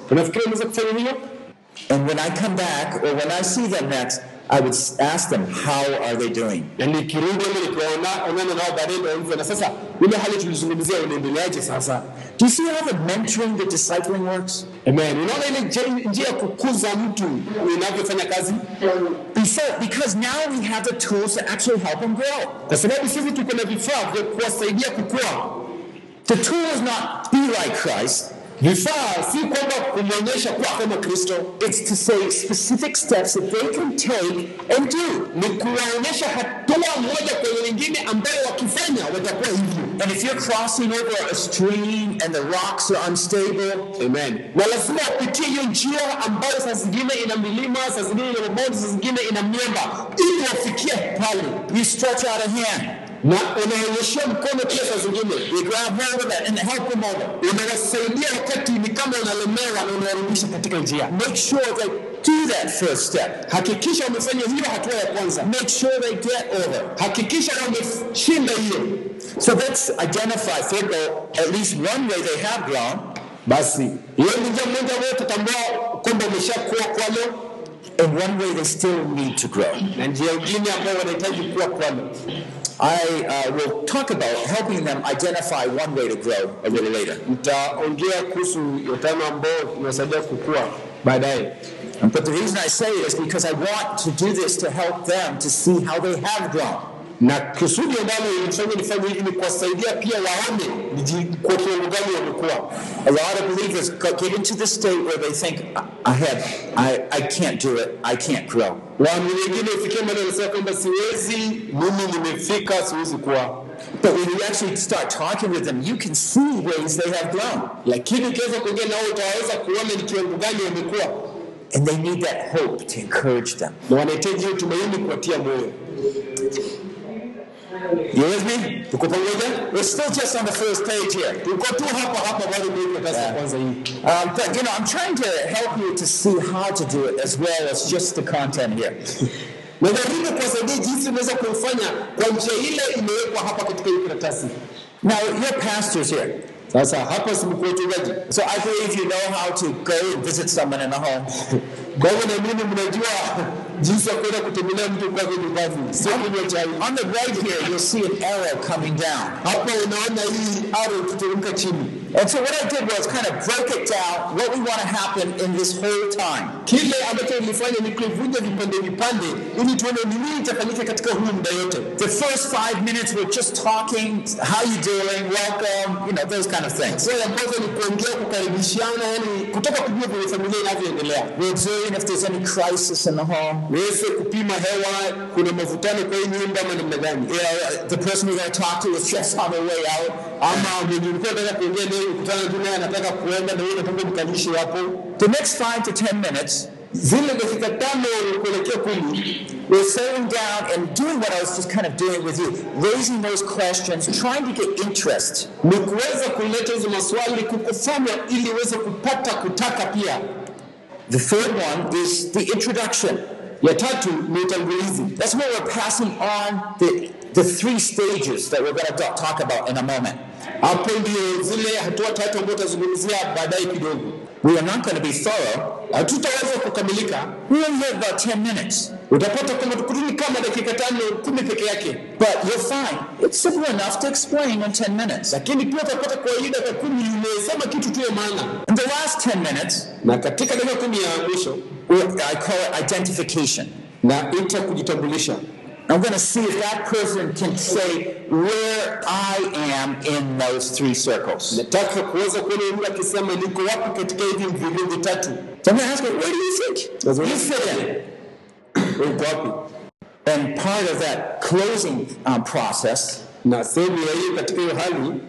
And when I come back, or when I see them next, I would ask them, how are they doing? na nikirudi ama nikiwaona onana nao baadaye ndio hivyo. Na sasa ile hali tulizungumzia inaendeleaje sasa? Do you see how the mentoring, the discipling works? Amen. Unaona ile nje- njia ya kukuza mtu inavyofanya kazi, Before, because now we have the tools to actually help them grow. kwa sababu sisi tuko na vifaa vya kuwasaidia kukua. The tool is not be like Christ, Vifaa si kwamba kumwonyesha kuwa kama Kristo, it's to say specific steps that they can take and do. ni kuwaonyesha hatua moja kwenye nyingine ambayo wakifanya watakuwa hivyo. And if you're crossing over a stream and the rocks are unstable, Amen. Na lazima wapitie hiyo njia ambayo saa zingine ina milima, saa zingine ina mabonde, saa zingine ina miamba, ili wafikie pale. you stretch out a hand, Na unaonyeshia mkono pia saa zingine, and help them unawasaidia wakati ni kama unalemewa na unawarudisha katika njia. Make sure they do that first step. Hakikisha wamefanya hiyo hatua ya kwanza, Make sure they get over. hakikisha wameshinda hiyo. So that's identify, third at least one way they have grown, Basi hiyo ni njia moja ambayo tambua kwamba umeshakuwa kwalo, and one way they still need to grow. na njia nyingine ambayo wanahitaji kuwa. I uh, will talk about helping them identify one way to grow a little later. Nitaongea kuhusu yotano ambayo inasaidia kukua baadaye. But the reason I say it is because I want to do this to help them to see how they have grown. Na kusudi ambalo ilifanya nifanye hivi ni kuwasaidia pia waone kwa kiwango gani wamekuwa. A lot of believers get into the state where they think, I, have, I, I can't do it, I can't grow. Waamini wengine ufikia mahali wanasema kwamba siwezi, mimi nimefika, siwezi kuwa. But when you actually start talking with them, you can see ways they have grown. Lakini ukiweza kuongea nao utaweza kuona ni kiwango gani wamekuwa, And they need that hope to encourage them. na wanahitaji tumaini kuwatia moyo. You with me? Tuko pamoja? We're still just on the first page here. Tuko tu hapa hapa bado karatasi ya kwanza hii. Um, but you know, I'm trying to help you to see how to do it as well as just the content here. Najaribu kuwasaidia jinsi unaweza kuifanya kwa njia ile imewekwa hapa katika hii karatasi. Now, you're pastors here. Sasa hapa si mkuu wachungaji. So I believe you know how to go and visit someone in a home. Kwa hivyo na mimi mnajua jinsi ya kutembelea mtu sio. On the right here, you'll see an arrow coming down. Hapa unaona hii arrow chini. And so what I did was kind of break it down what we want to happen in this whole time. Kile ambacho nilifanya ni kuivunja vipande vipande, ili tuone ni nini itafanyika katika huu muda yote. The first five minutes we're just talking, how you doing, welcome, you know, those kind of things. Sura ya kwanza ni kuongea, kukaribishana, yani kutaka kujua vile familia inavyoendelea. We're observing if there's any crisis in the home. Niweze kupima hewa, kuna mavutano kwa hii nyumba ama namna gani? The person we're going to talk to is just on their way out. Ama mwenye ulikuwa unataka kuongea naye tu naye anataka kuenda na unataka mkalishi hapo. The next five to ten minutes, Zile dakika tano kuelekea kumi we're settling down and doing what I was just kind of doing with you, raising those questions, trying to get interest. ni kuweza kuleta hizo maswali kukufanya ili uweze kupata kutaka pia. The third one is the introduction. Ya tatu ni utangulizi. That's where we're passing on the, the three stages that we're going to talk about in a moment. Hapo ndio zile hatua tatu baadaye kidogo. We are not going to be thorough. Hatutaweza kukamilika, We only have about 10 minutes. utapata kwamba tukutuni kama dakika tano kumi peke yake, But you're fine. it's simple enough to explain in 10 minutes. lakini pia utapata kwa hii dakika kumi umesema kitu tu ya maana, In the last 10 minutes, na katika dakika kumi ya mwisho I call it identification. na ita kujitambulisha. I'm going to see if that person can say where I am in those three circles. Nataka kuweza kuona yule akisema niko wapi katika hivi mviringo. So I'm going to ask you, where do you think you fit in? Wewe uko wapi? And part of that closing um, process, Na sehemu ya hiyo katika hiyo hali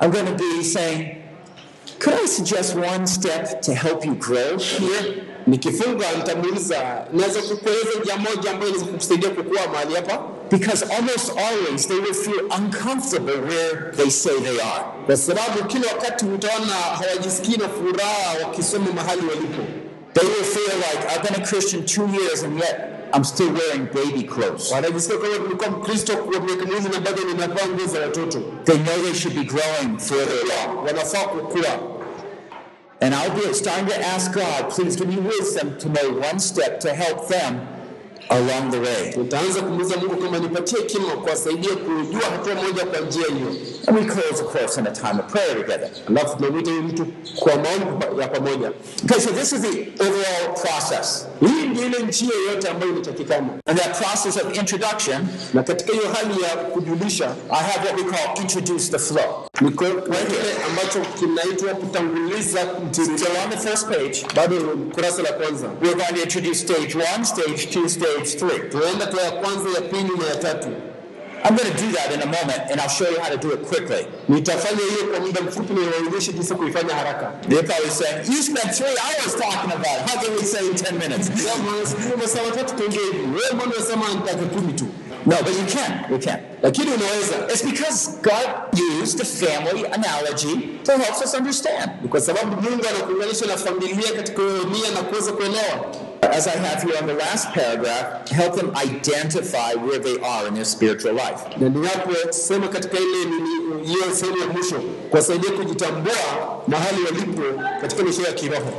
I'm going to be saying, could I suggest one step to help you grow here? Nikifunga nitamuuliza, naweza kukueleza jambo moja ambayo inaweza kukusaidia kukua mahali hapa, Because almost always they will feel uncomfortable where they say they are. kwa sababu kila wakati utaona hawajisikii na furaha wakisoma mahali walipo. They will feel like I've been a Christian two years and yet I'm still wearing baby clothes. They know they should be growing further along. And I'll be starting to ask God, please give me wisdom to know one step to help them along the way. kumuuliza Mungu kama nipatie kuwasaidia kujua hatua moja kwa njia hiyo. And we close, of course, in a time of prayer together. Alafu tunamwita huyu mtu kwa maombi ya pamoja. Okay, so this is the overall process. Hii ndio ile njia yote ambayo inatakikana, And that process of introduction, na katika hiyo hali ya kujulisha I have what we call introduce the flow. ni kwa kwa kile ambacho kinaitwa kutanguliza mtiririko. So on the first page, Bado kurasa la kwanza we're going to introduce stage one, stage two, stage three. tunaenda kwa ya kwanza, ya pili na ya tatu. I'm going to do that in a moment, and I'll show you how to do it quickly. Nitafanya hiyo kwa muda mfupi na niwaonyeshe jinsi ya kuifanya haraka. They're probably saying, You spent three hours talking about it. How can we say in 10 minutes? Kama sijui masaa matatu tuongee hivi, wewe mbona unasema nitaka kumi tu? No, but you can. You can. Lakini unaweza, It's because God used the family analogy to help us understand. As I have here on the last paragraph, help them identify where they are in their spiritual life. Na ninaposema katika ile hiyo sehemu ya mwisho, kuwasaidia kujitambua mahali walipo katika maisha ya kiroho.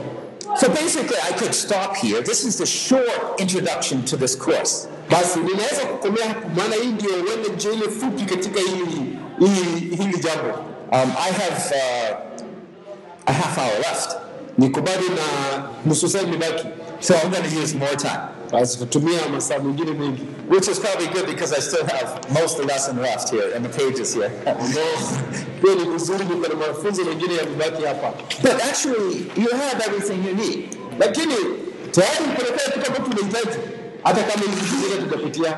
So basically, I could stop here. This is the short introduction to this course. Basi ninaweza kukomea hapo, maana hii ndio uende njia ile fupi katika hili hili, hili jambo. Um, I have uh, a half hour left, Niko bado na nusu saa imebaki, so I'm going to use more time, basi tutumia masaa mengine mengi which is probably good because I still have most of the lesson left here and the pages here. ambao pia ni vizuri, niko na mafunzo mengine yamebaki hapa, but actually, you have everything you need. lakini tayari mpelekea kitu ambacho tunahitaji, hata kama hizi zingine tutapitia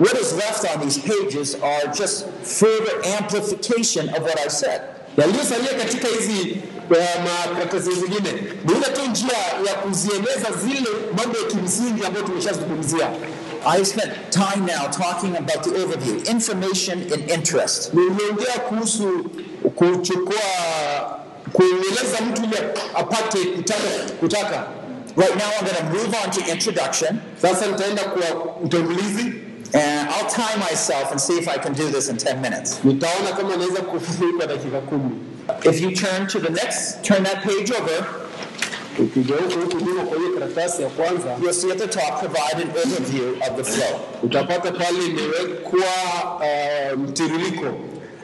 What is left on these pages are just further amplification of what I said. yaliyosalia katika hizi makaratasi zingine ni ile tu njia ya kuzieleza zile mambo ya kimsingi ambayo tumeshazungumzia. I spent time now talking about the overview, information and interest. Nimeongea kuhusu kuchukua kueleza mtu ili apate kutaka, kutaka. Right now, I'm going to move on to introduction, Sasa nitaenda kwa utangulizi, and I'll time myself and see if I can do this in 10 minutes. nitaona kama naweza kufika dakika kumi. If you turn to the next, turn that page over, Ukigeuka huku nyuma kwa karatasi ya kwanza, you'll see at the top provide an overview of the flow. utapata pale imewekwa um, mtiririko.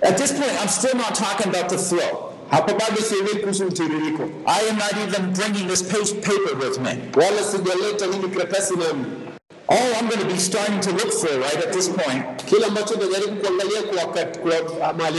At this point, I'm still not talking about the flow. Hapo bado siongei kuhusu mtiririko, I am not even bringing this paper with me. wala sijaleta hili karatasi nami. All I'm going to be starting to look for right at this point Kile ambacho najaribu kuangalia kwa wakati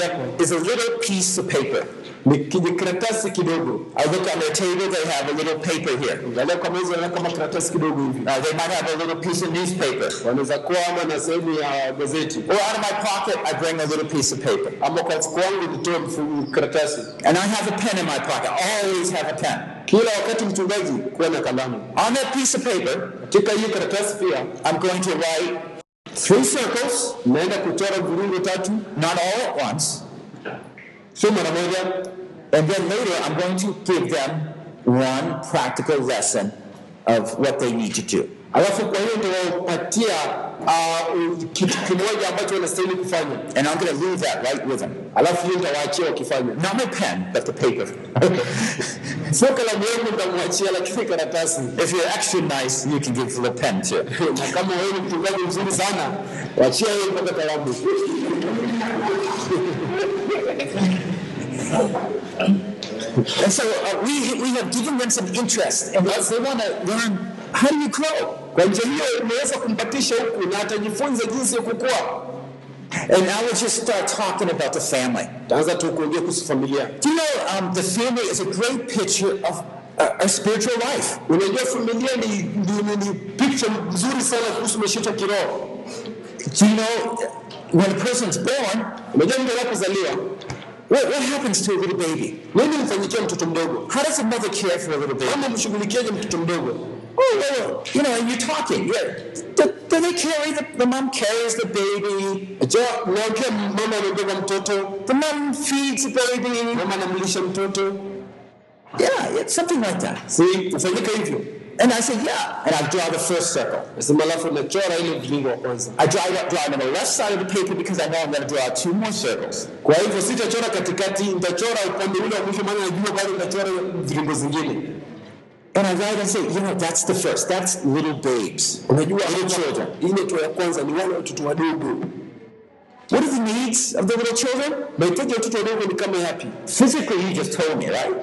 yako is a little piece of paper. ni kijikaratasi kidogo. I look on their table, they have a little paper here. Angalia kwa meza, wanaona kama karatasi kidogo hivi, Uh, they might have a little piece of newspaper. wanaweza kuwa ama na sehemu ya gazeti, Or out of my pocket, I bring a little piece of paper. ama kwa mfuko wangu nitoe mfu- karatasi. And I have a pen in my pocket. I always have a pen. Kila wakati mchungaji kuwa na kalamu. On that piece of paper, Katika hiyo karatasi pia I'm going to write three circles, naenda kuchora mviringo tatu, not all at once, sio mara moja, and then later I'm going to give them one practical lesson of what they need to do. alafu kwa hiyo nitawapatia uh, kitu kimoja ambacho wanastahili kufanya, And I'm going to leave that right with them. alafu hiyo nitawaachia wakifanya. Not my pen, but the paper. Sio kalamu yangu utamwachia, lakini karatasi. If you're actually nice, you can give the pen too. Na kama wewe ni mchungaji mzuri sana, wachia yeye mpaka kalamu. And so uh, we, we have given them some interest, and they want to learn how do you grow? Kwa njia hiyo umeweza kumpatisha huku na atajifunza jinsi ya kukua. And now we'll just start talking about the family. Taanza tu kuongea kuhusu familia. Do you know um, the family is a great picture of uh, a spiritual life? Unajua familia ni, ni, ni, ni picture nzuri sana kuhusu maisha yetu kiroho. Do you know when a person's born, Unajua mtu anapozaliwa what, what happens to a little baby? nini mfanyikia mtoto mdogo? How does a mother care for a little baby? Kama mshughulikiaje mtoto mdogo? Oh, well, you know, and you're talking. Do, do they carry the, the mom carries the baby? The mom feeds the baby. Yeah, it's something like that. si ufanyika hivyo? And I said, yeah. And I draw the first circle. Ile mviringo wa. I draw it, draw it on the left side of the paper because I know I'm going to draw two more circles. And I write and say, you know, that's the first. That's little babes. Unajua little children. ile tu ya kwanza ni wale watoto wadogo. What are the needs of the little children? Mahitaji ya watoto wadogo ni kama yapi? Physically, you just told me, right?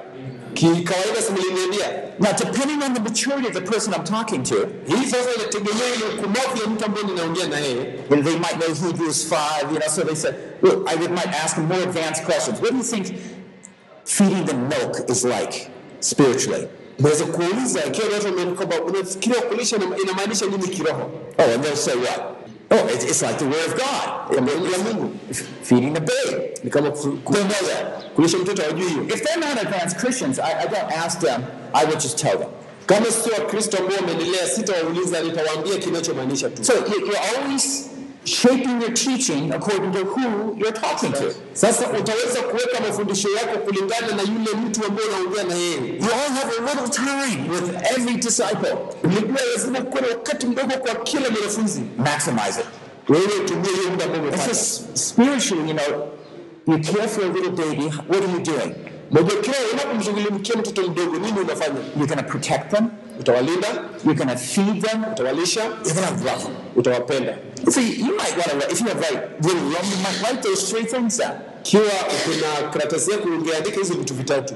Kikawaida Now, depending on the maturity of the person I'm talking to, hii sasa inategemea ile ukumavu ya mtu ambaye ninaongea na yeye. you know, they might know Hebrews 5, you know, so they said, look, I would, might ask more advanced questions. What do you think feeding them milk is like spiritually? Naweza kuuliza ikiwa watu unafikiria kulisha inamaanisha nini kiroho? Oh, and they'll say what? Oh, it's, it's like the Word of God. ya Mungu Feeding the babe. ni kama kulisha mtoto hawajui hiyo. If they're not advanced Christians, I, I don't ask them, I will just tell them. Kama sio Wakristo ambao wameendelea, sitawauliza, nitawaambia kinachomaanisha tu. So you- you're always shaping your teaching according to who you're talking to. Sasa utaweza kuweka mafundisho yako kulingana na yule mtu ambaye unaongea na yeye. You all have a little time with every disciple. Unajua lazima kuwa na wakati mdogo kwa kila mwanafunzi. Maximize it. Wewe utumie hiyo muda ambao umepata. spiritually, you know, you care for a little baby. What are you doing? Kila unapomshughulikia mtoto mdogo, nini unafanya? You're going to protect them. Utawalinda, You're going to feed them. utawalisha, You're going to love them. utawapenda. So you might want to, if you have like really long, you might write those three things down. Kiwa kuna karatasi yako ungeandika hizo vitu vitatu.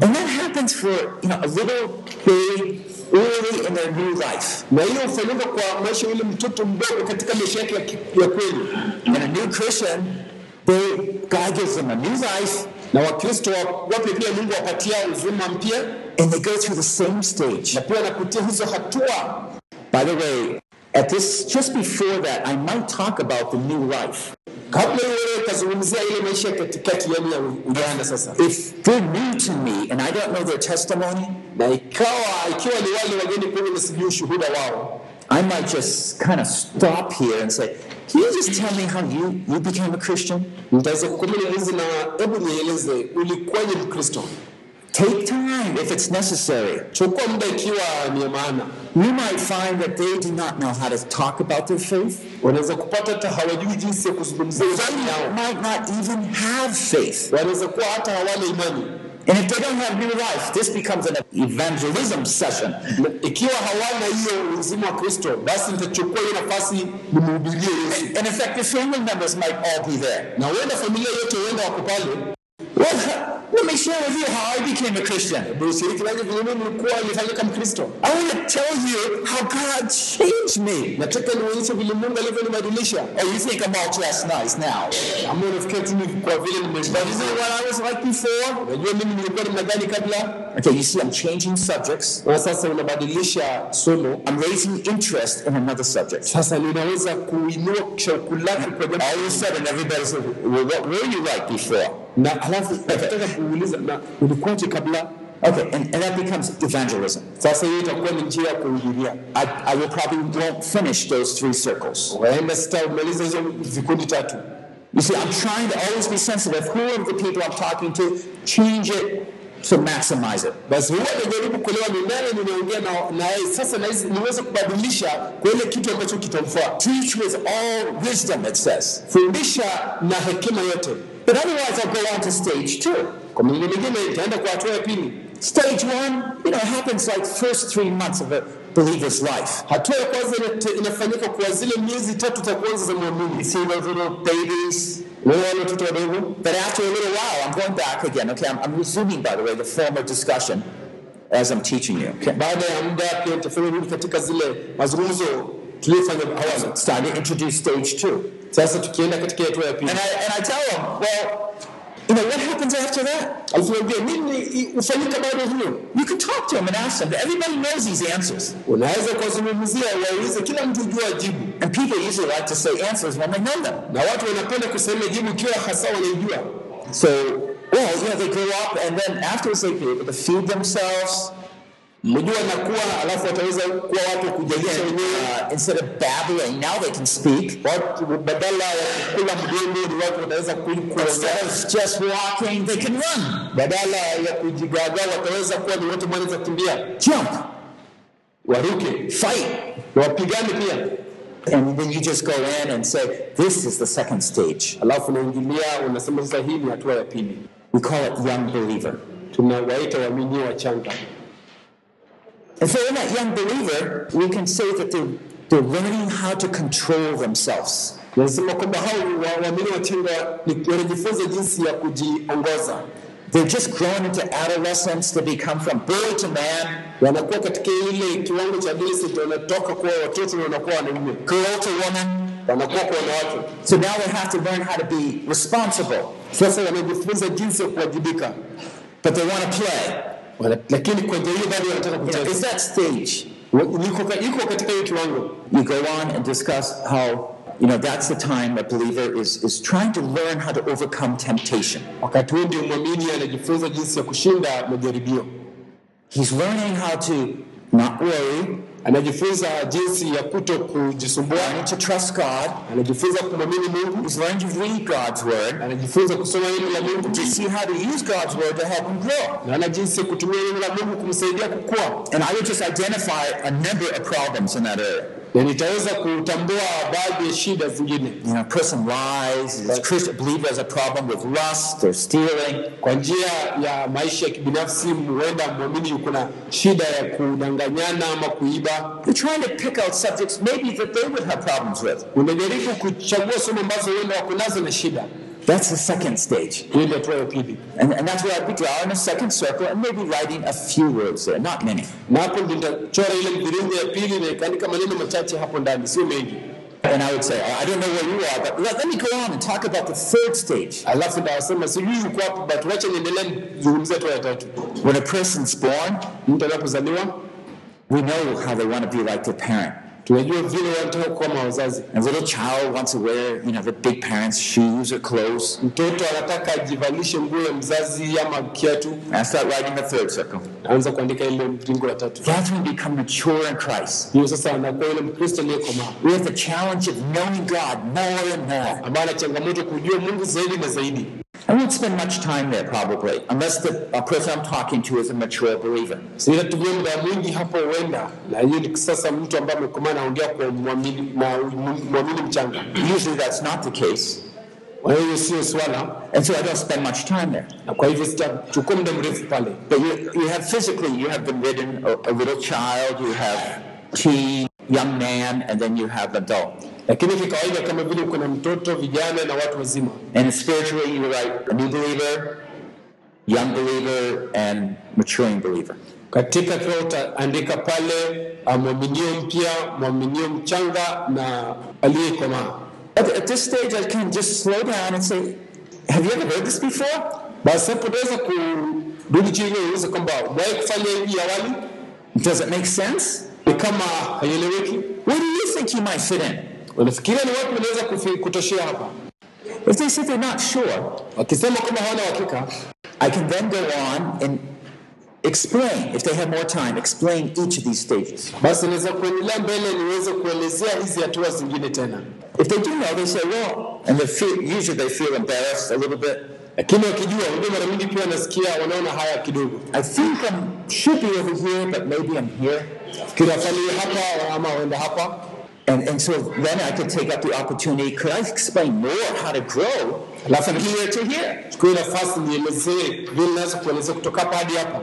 And that happens for, you know, a little baby early in their new life. Na hiyo hufanyika kwa maisha yule mtoto mdogo katika maisha yake ya, kweli. And a new Christian, they, God gives them a new life, Na Wakristo wa- wapya pia Mungu awapatia uzima mpya and they go through the same stage. na pia anakutia hizo hatua. By the way, at this, just before that, I might talk about the new life. If they're new to me and I don't know their testimony, I might just kind of stop here and say, Can you just tell me how you, you became a Christian? Nitaweza kukomea nieleze na hebu nieleze ulikuwaje Mkristo. Take time if it's necessary. Chukua ikiwa maana. You might find that they do not know how to talk about their faith. Wanaweza kupata hata hawajui jinsi ya kuzungumzia imani They yao, might not even have faith. wanaweza kuwa hata hawana imani. And if they don't have new life, this becomes an evangelism session. Na ikiwa hawana hiyo uzima wa Kristo, basi nitachukua hiyo nafasi nimhubirie Yesu, And in fact, your family members might all be there. na huenda familia yote huenda wako pale. Well, Let me share with you how I became a Christian. ushiriki nanyi vile mimi nilikuwa nilifanyika Mkristo. I want to tell you how God changed me. Nataka nionyeshe vile Mungu alivyonibadilisha. Oh, you think I'm all dressed nice now? Ama unafikiria tu kwa vile But nimebadilisha. isn't it what I was like before? Unajua mimi nilikuwa namna gani kabla? Okay, you see, I'm changing subjects. Na sasa unabadilisha somo. I'm raising interest in another subject. Sasa ninaweza kuinua shauku lako kwa jambo. All of a sudden, everybody said, well, what were you like before? Na halafu nataka kuuliza na ulikuwaje kabla? Okay, and, and that becomes evangelism. Sasa hiyo itakuwa ni njia ya kuhubiria. I, I will probably won't finish those three circles. Waenda sitamaliza hizo vikundi tatu. You see, I'm trying to always be sensitive. Who are the people I'm talking to? Change it to maximize it. Basi huwa najaribu kuelewa ni nani ninaongea na yeye sasa, niweze kubadilisha kwa ile kitu ambacho kitamfaa. Teach with all wisdom, it says. Fundisha na hekima yote. But otherwise, I'll go on to stage two. Kwa maneno mengine, itaenda kwa hatua ya pili. Stage one, you know, happens like first three months of a believer's life. Hatua ya kwanza inafanyika kwa zile miezi tatu za kwanza za mwamini. You see those little babies? But after a little while, I'm going back again. Okay, I'm, I'm resuming, by the way, the former discussion as I'm teaching you. Okay. baada ya muda pia nitafanya katika zile mazungumzo tuliyofanya awali. Starting to introduce stage two. Sasa tukienda katika hatua ya pili, And I, and I tell them, well, you know, what happens after that? alafu naambia nini i- hufanyika baada hiyo. You can talk to them and ask them. Everybody knows these answers. Unaweza kuwazungumzia, waulize, kila mtu jua jibu, And people usually like to say answers when they know them. na watu wanapenda kusema jibu ikiwa hasa wanaijua. So, well, you know, they grow up and then afterwards they be able to feed themselves. Mjua nakuwa, alafu wataweza kuwa watu kujalisha wenyewe. Instead of babbling, now they can speak. Watu badala ya kula mdomo ni watu wataweza kuongea. Just walking, they can run, Badala ya kujigagaa wataweza kuwa ni watu wanaweza kimbia, jump, waruke, fight. wapigane pia. And then you just go in and say, this is the second stage. Alafu unaingilia unasema sasa hii ni hatua ya pili. We call it young believer. Tunawaita waamini wachanga. So in that young believer, we can say that they're, they're learning how to control themselves. They're just growing into adolescence to become from boy to man, girl to woman. So now they have to learn how to be responsible, but they want to play. Lakini kwa njia hiyo bado wanataka You know, it's that stage. Wa- Yuko yuko katika hiyo kiwango. You go on and discuss how, you know, that's the time a believer is, is trying to learn how to overcome temptation. Wakati huo ndio mwamini anajifunza jinsi ya kushinda majaribio, He's learning how to not worry, anajifunza jinsi ya kuto kujisumbua, to trust God. anajifunza kumwamini Mungu, He's learning to read God's word, anajifunza kusoma neno la Mungu to see how to use God's word to help him grow. na ana jinsi kutumia neno la Mungu kumsaidia kukua. And I would just identify a number of problems in that area. Na nitaweza kutambua baadhi ya shida zingine You know, a person lies, is Christian believer has a problem with lust or stealing. kwa njia ya maisha ya kibinafsi. Huenda muamini yuko na shida ya kudanganyana ama kuiba. They're trying to pick out subjects maybe that they would have problems with. Unajaribu kuchagua somo ambazo huenda wako nazo na shida. That's the second stage. Hiyo ndio hatua ya pili, And, and that's where I'd be drawing a second circle and maybe writing a few words there, not many. na hapo ndio nitachora ile mviringo ya pili na ikaandika maneno machache hapo ndani, sio mengi. And I would say, I don't know where you are, but let, let me go on and talk about the third stage. Alafu ndawasema sijui yuko hapo, but wacha niendelee nizungumzie hatua ya tatu. When a person's born, we know how they want to be like their parent. Tunajua vile wanataka kuwa mawazazi. A little child wants to wear, you know, the big parents' shoes or clothes. Mtoto anataka ajivalishe nguo ya mzazi ama kiatu, And start writing the third circle. anza kuandika ile mringo la tatu. That's when you become mature in Christ. Hiyo sasa anakuwa yule Mkristo aliyekomaa We have the challenge of knowing God more and more. ambaye ana changamoto kujua Mungu zaidi na zaidi. I won't spend much time there probably, unless the person I'm talking to is a mature believer. Sitatumia muda mwingi hapo huenda, na hiyo ni sasa mtu ambaye amekomaa anaongea kwa mwamini mchanga. Usually that's not the case, Kwa hiyo sio swala, and so I don't spend much time there. na kwa hivyo sitachukua muda mrefu pale. But you, you have physically, you have been ridden a, a little child, you have teen, young man, and then you have adult. Lakini kikawaida, kama vile uko na mtoto, vijana na watu wazima, And spiritually, you write a new believer, young believer and maturing believer. Katika kiwa utaandika pale ah, mwaminio mpya, mwaminio mchanga na aliyekomaa. At, at this stage, I can just slow down and say, Have you ever heard this before? Basi hapo unaweza kurudi chini uweze kwamba umewahi kufanya hivi awali, Does it make sense? kama haieleweki. Where do you think you might fit in? Unafikiria ni wapi unaweza kutoshea hapa? If they say they're not sure, Wakisema kwamba hawana uhakika, I can then go on and explain, if they have more time, explain each of these stages. basi naweza kuendelea mbele niweze kuelezea hizi hatua zingine tena. If they do know, they say, well, and they feel, usually they feel embarrassed a little bit. Lakini wakijua, unajua mara pia nasikia wanaona haya kidogo, I think I should be over here, but maybe I'm here. fikiri afanye hapa ama waenda hapa. And, and so then I could take up the opportunity. Could I explain more how to grow from here to here? Chukue nafasi nielezee vile naweza kuelezea kutoka hapa hadi hapa.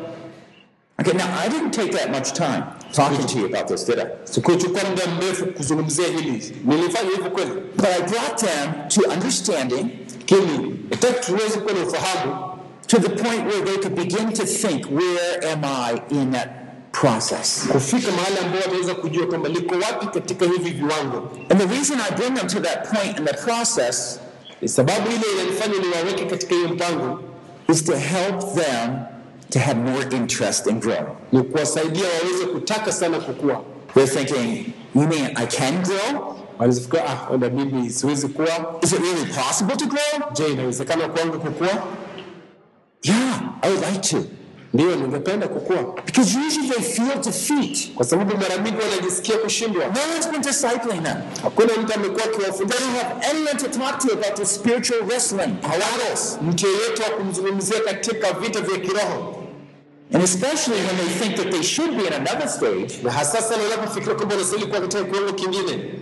Okay, now I didn't take that much time talking to you about this, did I? Sikuchukua muda mrefu kuzungumzia hili, nilifanya hivyo kweli, But I brought them to understanding lakini nataka tuweze kuwa na ufahamu to the point where they could begin to think, where am I in that process? kufika mahali ambapo wataweza kujua kwamba liko wapi katika hivi viwango. And the reason I bring them to that point in the process sababu ile inanifanya niwaweke katika hiyo mpango is to help them to have more interest in growing. ni kuwasaidia waweze kutaka sana kukua. They're thinking, you mean I can grow? Wanaweza ah, wenda mimi siwezi kuwa. Is it really possible to grow? Je, inawezekana kwangu kukua? Yeah, I would like to. Ndio, ningependa kukua, Because usually they feel defeat. kwa sababu mara mingi wanajisikia kushindwa. No one's been discipling them. Hakuna mtu amekuwa They akiwafundisha, don't have anyone to talk to about the spiritual wrestling. hawana mtu yeyote wa kumzungumzia katika vita vya kiroho, And especially when they think that they should be in another stage, na hasa sana wanapofikiria kwamba wanastahili kuwa katika kiwango kingine,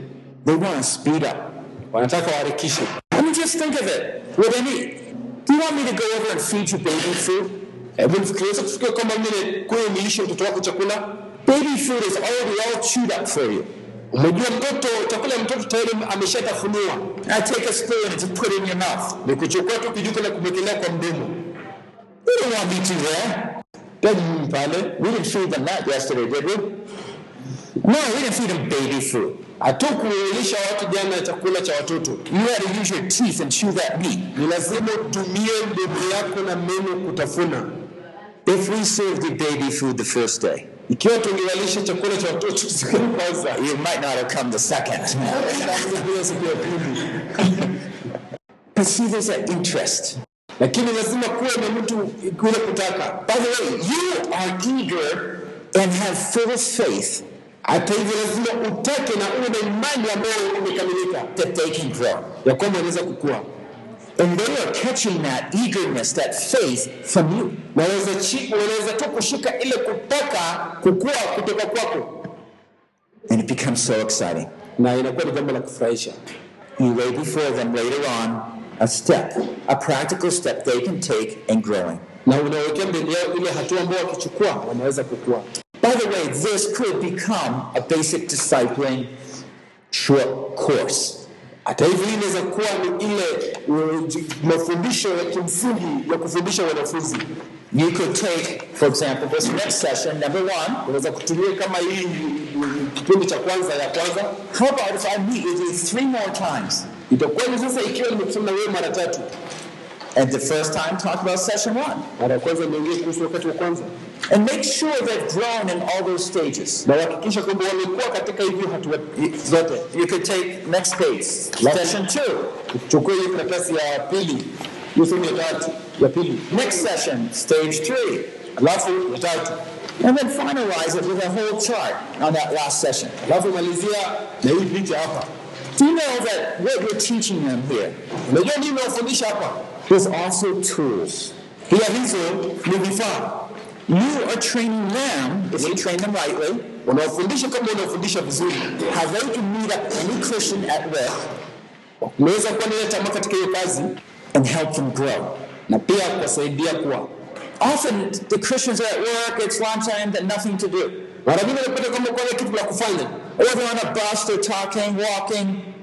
they want to speed up. wanataka waharakishe. I mean, just think of it. Would any, do you want me to go over and feed you baby food? Hebu nifikirie kufikiria kwamba mimi kule nilishe mtoto wako chakula. Already all chewed up for you. Umejua mtoto, chakula ya mtoto tayari ameshatafunua take a spoon and put in your mouth. ni kuchukua tu kijuko na kumekelea kwa mdomo. You don't want me to there. Taji pale, We didn't feed them that yesterday, did we? No, we didn't feed them baby food. hatukulisha watu jana chakula cha watoto. You had to use your teeth and chew that meat. Ni lazima utumie mdomo yako na meno kutafuna. If we serve the baby food the first day, you might not have come the second. Siku. But see, there's that interest. By the way, you are eager and have full faith Hata hivyo lazima utake that they can grow. And they are catching that eagerness, that faith from you. wanaweza tu kushika ile kutaka kukua kutoka kwako, And it becomes so exciting. na inakuwa ni jambo la kufurahisha. You lay before them later on a step, a practical step they can take in growing. na unawekea mbele yao ile hatua ambao wakichukua wanaweza kukua. By the way, this could become a basic discipling short course. Hata hivyo, hii inaweza kuwa ni ile uh, mafundisho ya kimsingi ya kufundisha wanafunzi. You could take, for example, this next session, number one. Unaweza kutumia kama hii kipindi cha kwanza ya kwanza, How about if I meet with you three more times? itakuwa sasa, ikiwa nimekusema na wewe mara tatu, And the first time, talk about session one. mara kwanza niongee kuhusu wakati wa kwanza, And make sure they've grown in all those stages. na uhakikisha kwamba wamekuwa katika hivyo hatua zote. You could take next page, session two. Chukua hiyo karatasi ya pili, hiyo sehemu ya tatu ya pili, Next session, stage three. alafu ya tatu, And then finalize it with a whole chart on that last session. alafu malizia na hii picha hapa. Do you know that what you're teaching them here Unajua nini nawafundisha hapa? Is also tools? You are training them, if you train them rightly, unawafundisha kama can meet up any Christian at work and help them grow. Often the Christians are at work, it's lunchtime, they've nothing to do. Mara nyingi unapata kama kwana kitu la kufanya, Or they're a bus, they're talking, walking.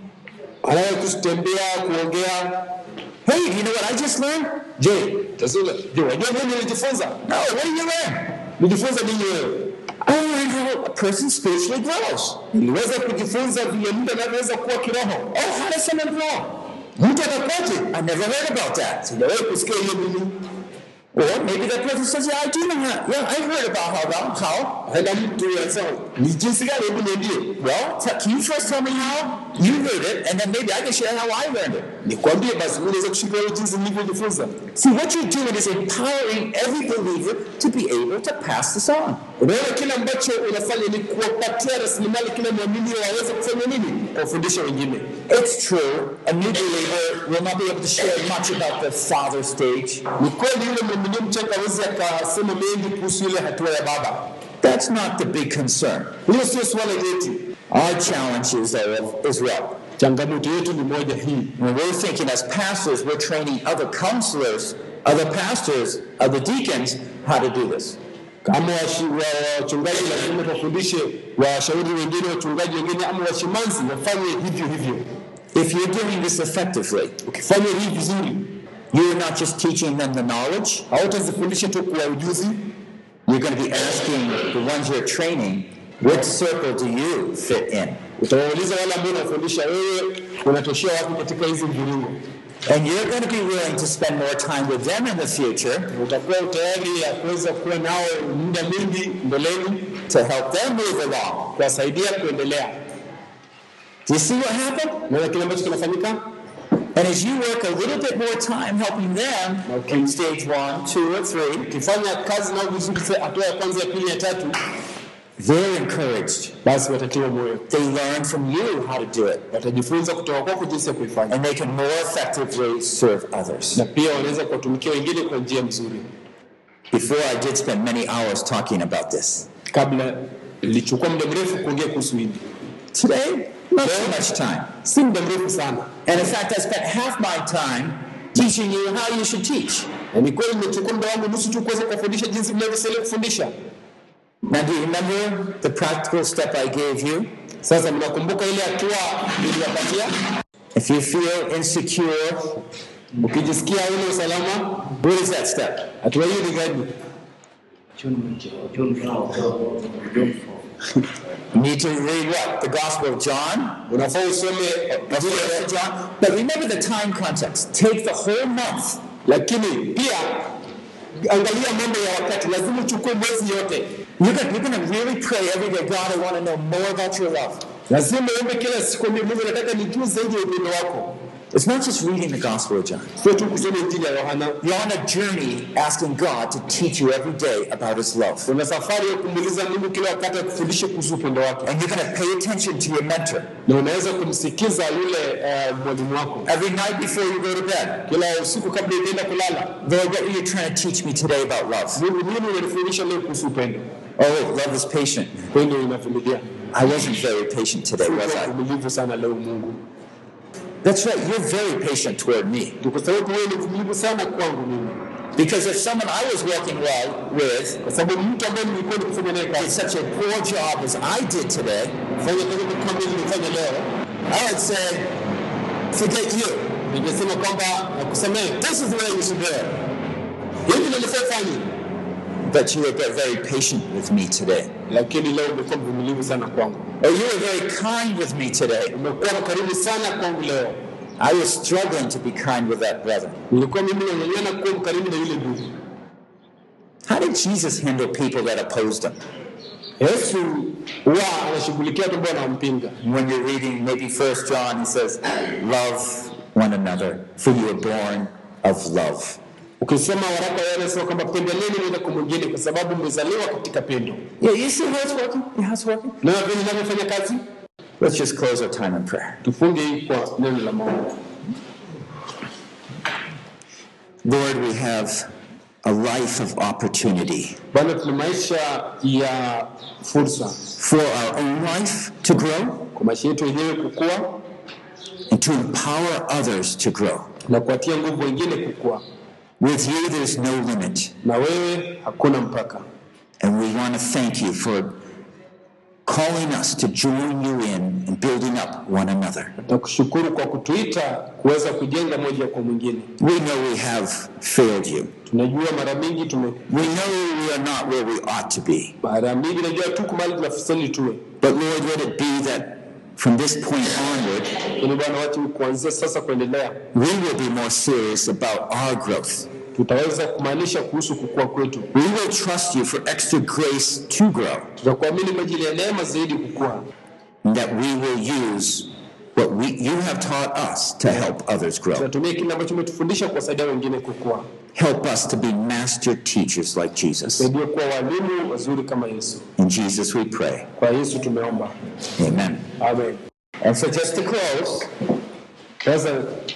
Hey, you know what I just learned? Je, wajua nini nilijifunza? No, what did you learn? Nijifunza nini wewe? I learned how a person spiritually grows. Niliweza kujifunza vile mtu anavyoweza kuwa kiroho. Oh, how does someone grow? Mtu atakuwaje? I never heard about that. Sijawahi kusikia hiyo mimi. Or maybe that person says, yeah, I do know how. Yeah, I heard about how. About how. Aenda mtu anasema, ni jinsi gani? Hebu niambie. Well, t- can you first tell me how? You heard it, and then maybe I can share how I learned it. Nikwambie basi, mimi naweza kushika wewe jinsi nilivyojifunza. See, what you're doing is empowering every believer to be able to pass this on. It's true, a new believer will not be able to share much about the father stage. Mwamini mchanga akasema mengi kuhusu ile hatua ya baba. That's not the big concern. Hilo sio swala yetu. Our challenge is, is what? Changamoto yetu ni moja hii. When we're thinking as pastors, we're training other counselors, other pastors, other deacons how to do this. Kama washi- wa- wachungaji lazima tuwafundishe washauri wengine, wachungaji wengine ama washimanzi wafanye hivyo hivyo. If you're doing this effectively, Ukifanya hii vizuri, you're not just teaching them the knowledge, you're going to be asking the ones you're training, what circle do you fit in? And you're going to be willing to spend more time with them in the future to help them move along. Do you see what happened? And as you work a little bit more time helping them in stage one, two, or three, ukifanya kazi nao vizuri, hatua ya kwanza, ya pili, ya tatu, they're encouraged. basi watatiwa moyo, They learn from you how to do it. watajifunza kutoka kwako jinsi ya kuifanya, And they can more effectively serve others. na pia wanaweza kuwatumikia wengine kwa njia nzuri. Before I did spend many hours talking about this. Kabla ilichukua muda mrefu kuongea kuhusu hili, Today, not too much time. si muda mrefu sana, And in fact, I spent half my time teaching you how you should teach. na ni kweli nimechukua muda wangu nusu tu kuweza kuwafundisha jinsi mnavyostahili kufundisha. Now, do you remember the practical step I gave you? Sasa mnakumbuka ile hatua niliwapatia? If you feel insecure, Ukijisikia hauna usalama, what is that step? hatua hiyo ni gani? You need to read what? The Gospel of John? Usome Gospel of John? But remember the time context. Take the whole month. lakini pia angalia mambo ya wakati, lazima uchukue mwezi yote. You're going, you're going to really pray every day, God, I want to know more about your love. Lazima uombe kila siku, Mungu, nataka nijue zaidi ya upendo wako, It's not just reading the Gospel of John. sio tu kusoma injili ya Yohana. You're on a journey asking God to teach you every day about His love. Kuna safari ya kumuuliza Mungu kila wakati akufundishe kuhusu upendo wake, And you're going to pay attention to your mentor. na unaweza kumsikiza yule mwalimu wako Every night before you go to bed. kila usiku kabla ukienda kulala. Lord, what are you trying to teach me today about love? Mungu, nini unanifundisha leo kuhusu upendo? Oh, love is patient. I wasn't very patient today, was I? mvumilivu sana leo Mungu, That's right, you're very patient toward me. Kwa sababu wewe ni mvumilivu sana kwangu mimi, Because if someone I was working well with did such a poor job as I did today, I would say, forget you. This is the way you should nilifanya, But you were very patient with me today. lakini leo umekuwa mvumilivu sana kwangu, Or you were very kind with me today. umekuwa mkarimu sana kwangu leo. I was struggling to be kind with that brother. Nilikuwa mimi nang'ang'ana kuwa mkarimu na yule ndugu. How did Jesus handle people that opposed him? Yesu huwa anashughulikia watu ambao wanampinga. When you're reading maybe First John, he says, "Love one another, for you are born of love." Ukisoma waraka wa Yohana kwamba pendeleni mmoja kwa mwingine kwa sababu mmezaliwa katika pendo. Yeah, you see how it's working? How it's working. Na vile ninavyofanya kazi, Let's just close our time in prayer. tufunge kwa neno la Mungu. Lord, we have a life of opportunity Bwana, tuna maisha ya fursa for our own life to grow kwa maisha yetu yenyewe kukua and to empower others to grow. na kuwatia nguvu wengine kukua, With you, there's no limit. na wewe hakuna mpaka. And we want to thank you for calling us to join you in and building up one another. Nakushukuru kwa kutuita kuweza kujenga moja kwa mwingine. We know we have failed you. Tunajua mara mingi tume We know we are not where we ought to be. mara mingi najua tuko mahali tunafisali tuwe, But Lord, let it be that from this point onward, we will be more serious about our growth. tutaweza kumaanisha kuhusu kukua kwetu. We will trust you for extra grace to grow, Tutakuamini kwa ajili ya neema zaidi kukua, and that we will use what we, you have taught us to help others grow. tunatumia kile ambacho umetufundisha kuwasaidia wengine kukua. Help us to be master teachers like Jesus. Saidia kuwa walimu wazuri kama Yesu. In Jesus we pray. Kwa Yesu tumeomba, Amen. amen. And so just to close, Sasa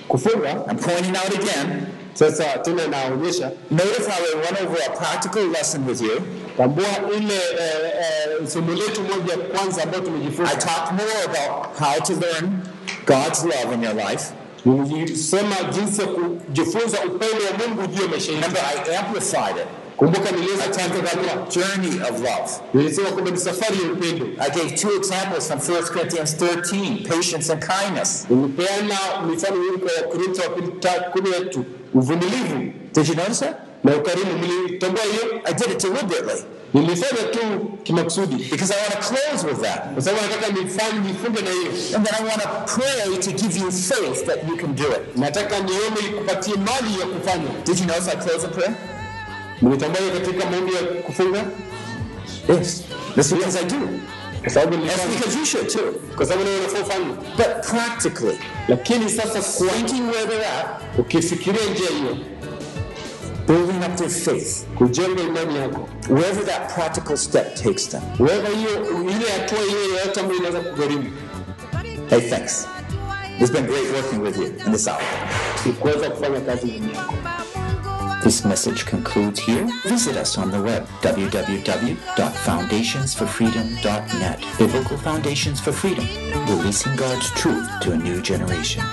kufunga I'm pointing out again, sasa tena naonyesha notice how I went over a practical lesson with you. tambua ile eh, eh, somo letu moja kwanza ambayo I talked more about how to learn God's love in your life. Nilisema jinsi ya kujifunza upendo wa Mungu juu ya maisha yetu. Remember, I amplified it. Kumbuka niliweza I talked about the journey of love. nilisema kwamba ni safari ya upendo. I gave two examples from 1 Corinthians 13 patience and kindness. Nilipeana mifano hii kwa Wakorintho wa pili ta- kumi na tatu uvumilivu Did you notice that? na ukarimu. Mlitambua hiyo? I did it deliberately Nilifanya tu kimakusudi because I want to close with that. kwa sababu nataka nifanye nifunge na hiyo. And then I want to pray to give you faith that you can do it. Nataka niombe nikupatie mali ya kufanya. Did you notice I close a prayer? Mlitambua katika maombi ya kufunga? Yes. That's because I do. That's because you should too. Kwa sababu nayo unafaa ufanye. But practically, Lakini sasa thinking where they're at, ukifikiria njia hiyo, building up their faith, wherever that practical step takes them. Hey, thanks. It's been great working with you in this hour. This message concludes here. Visit us on the web, www.foundationsforfreedom.net. Biblical Foundations for Freedom, releasing God's truth to a new generation.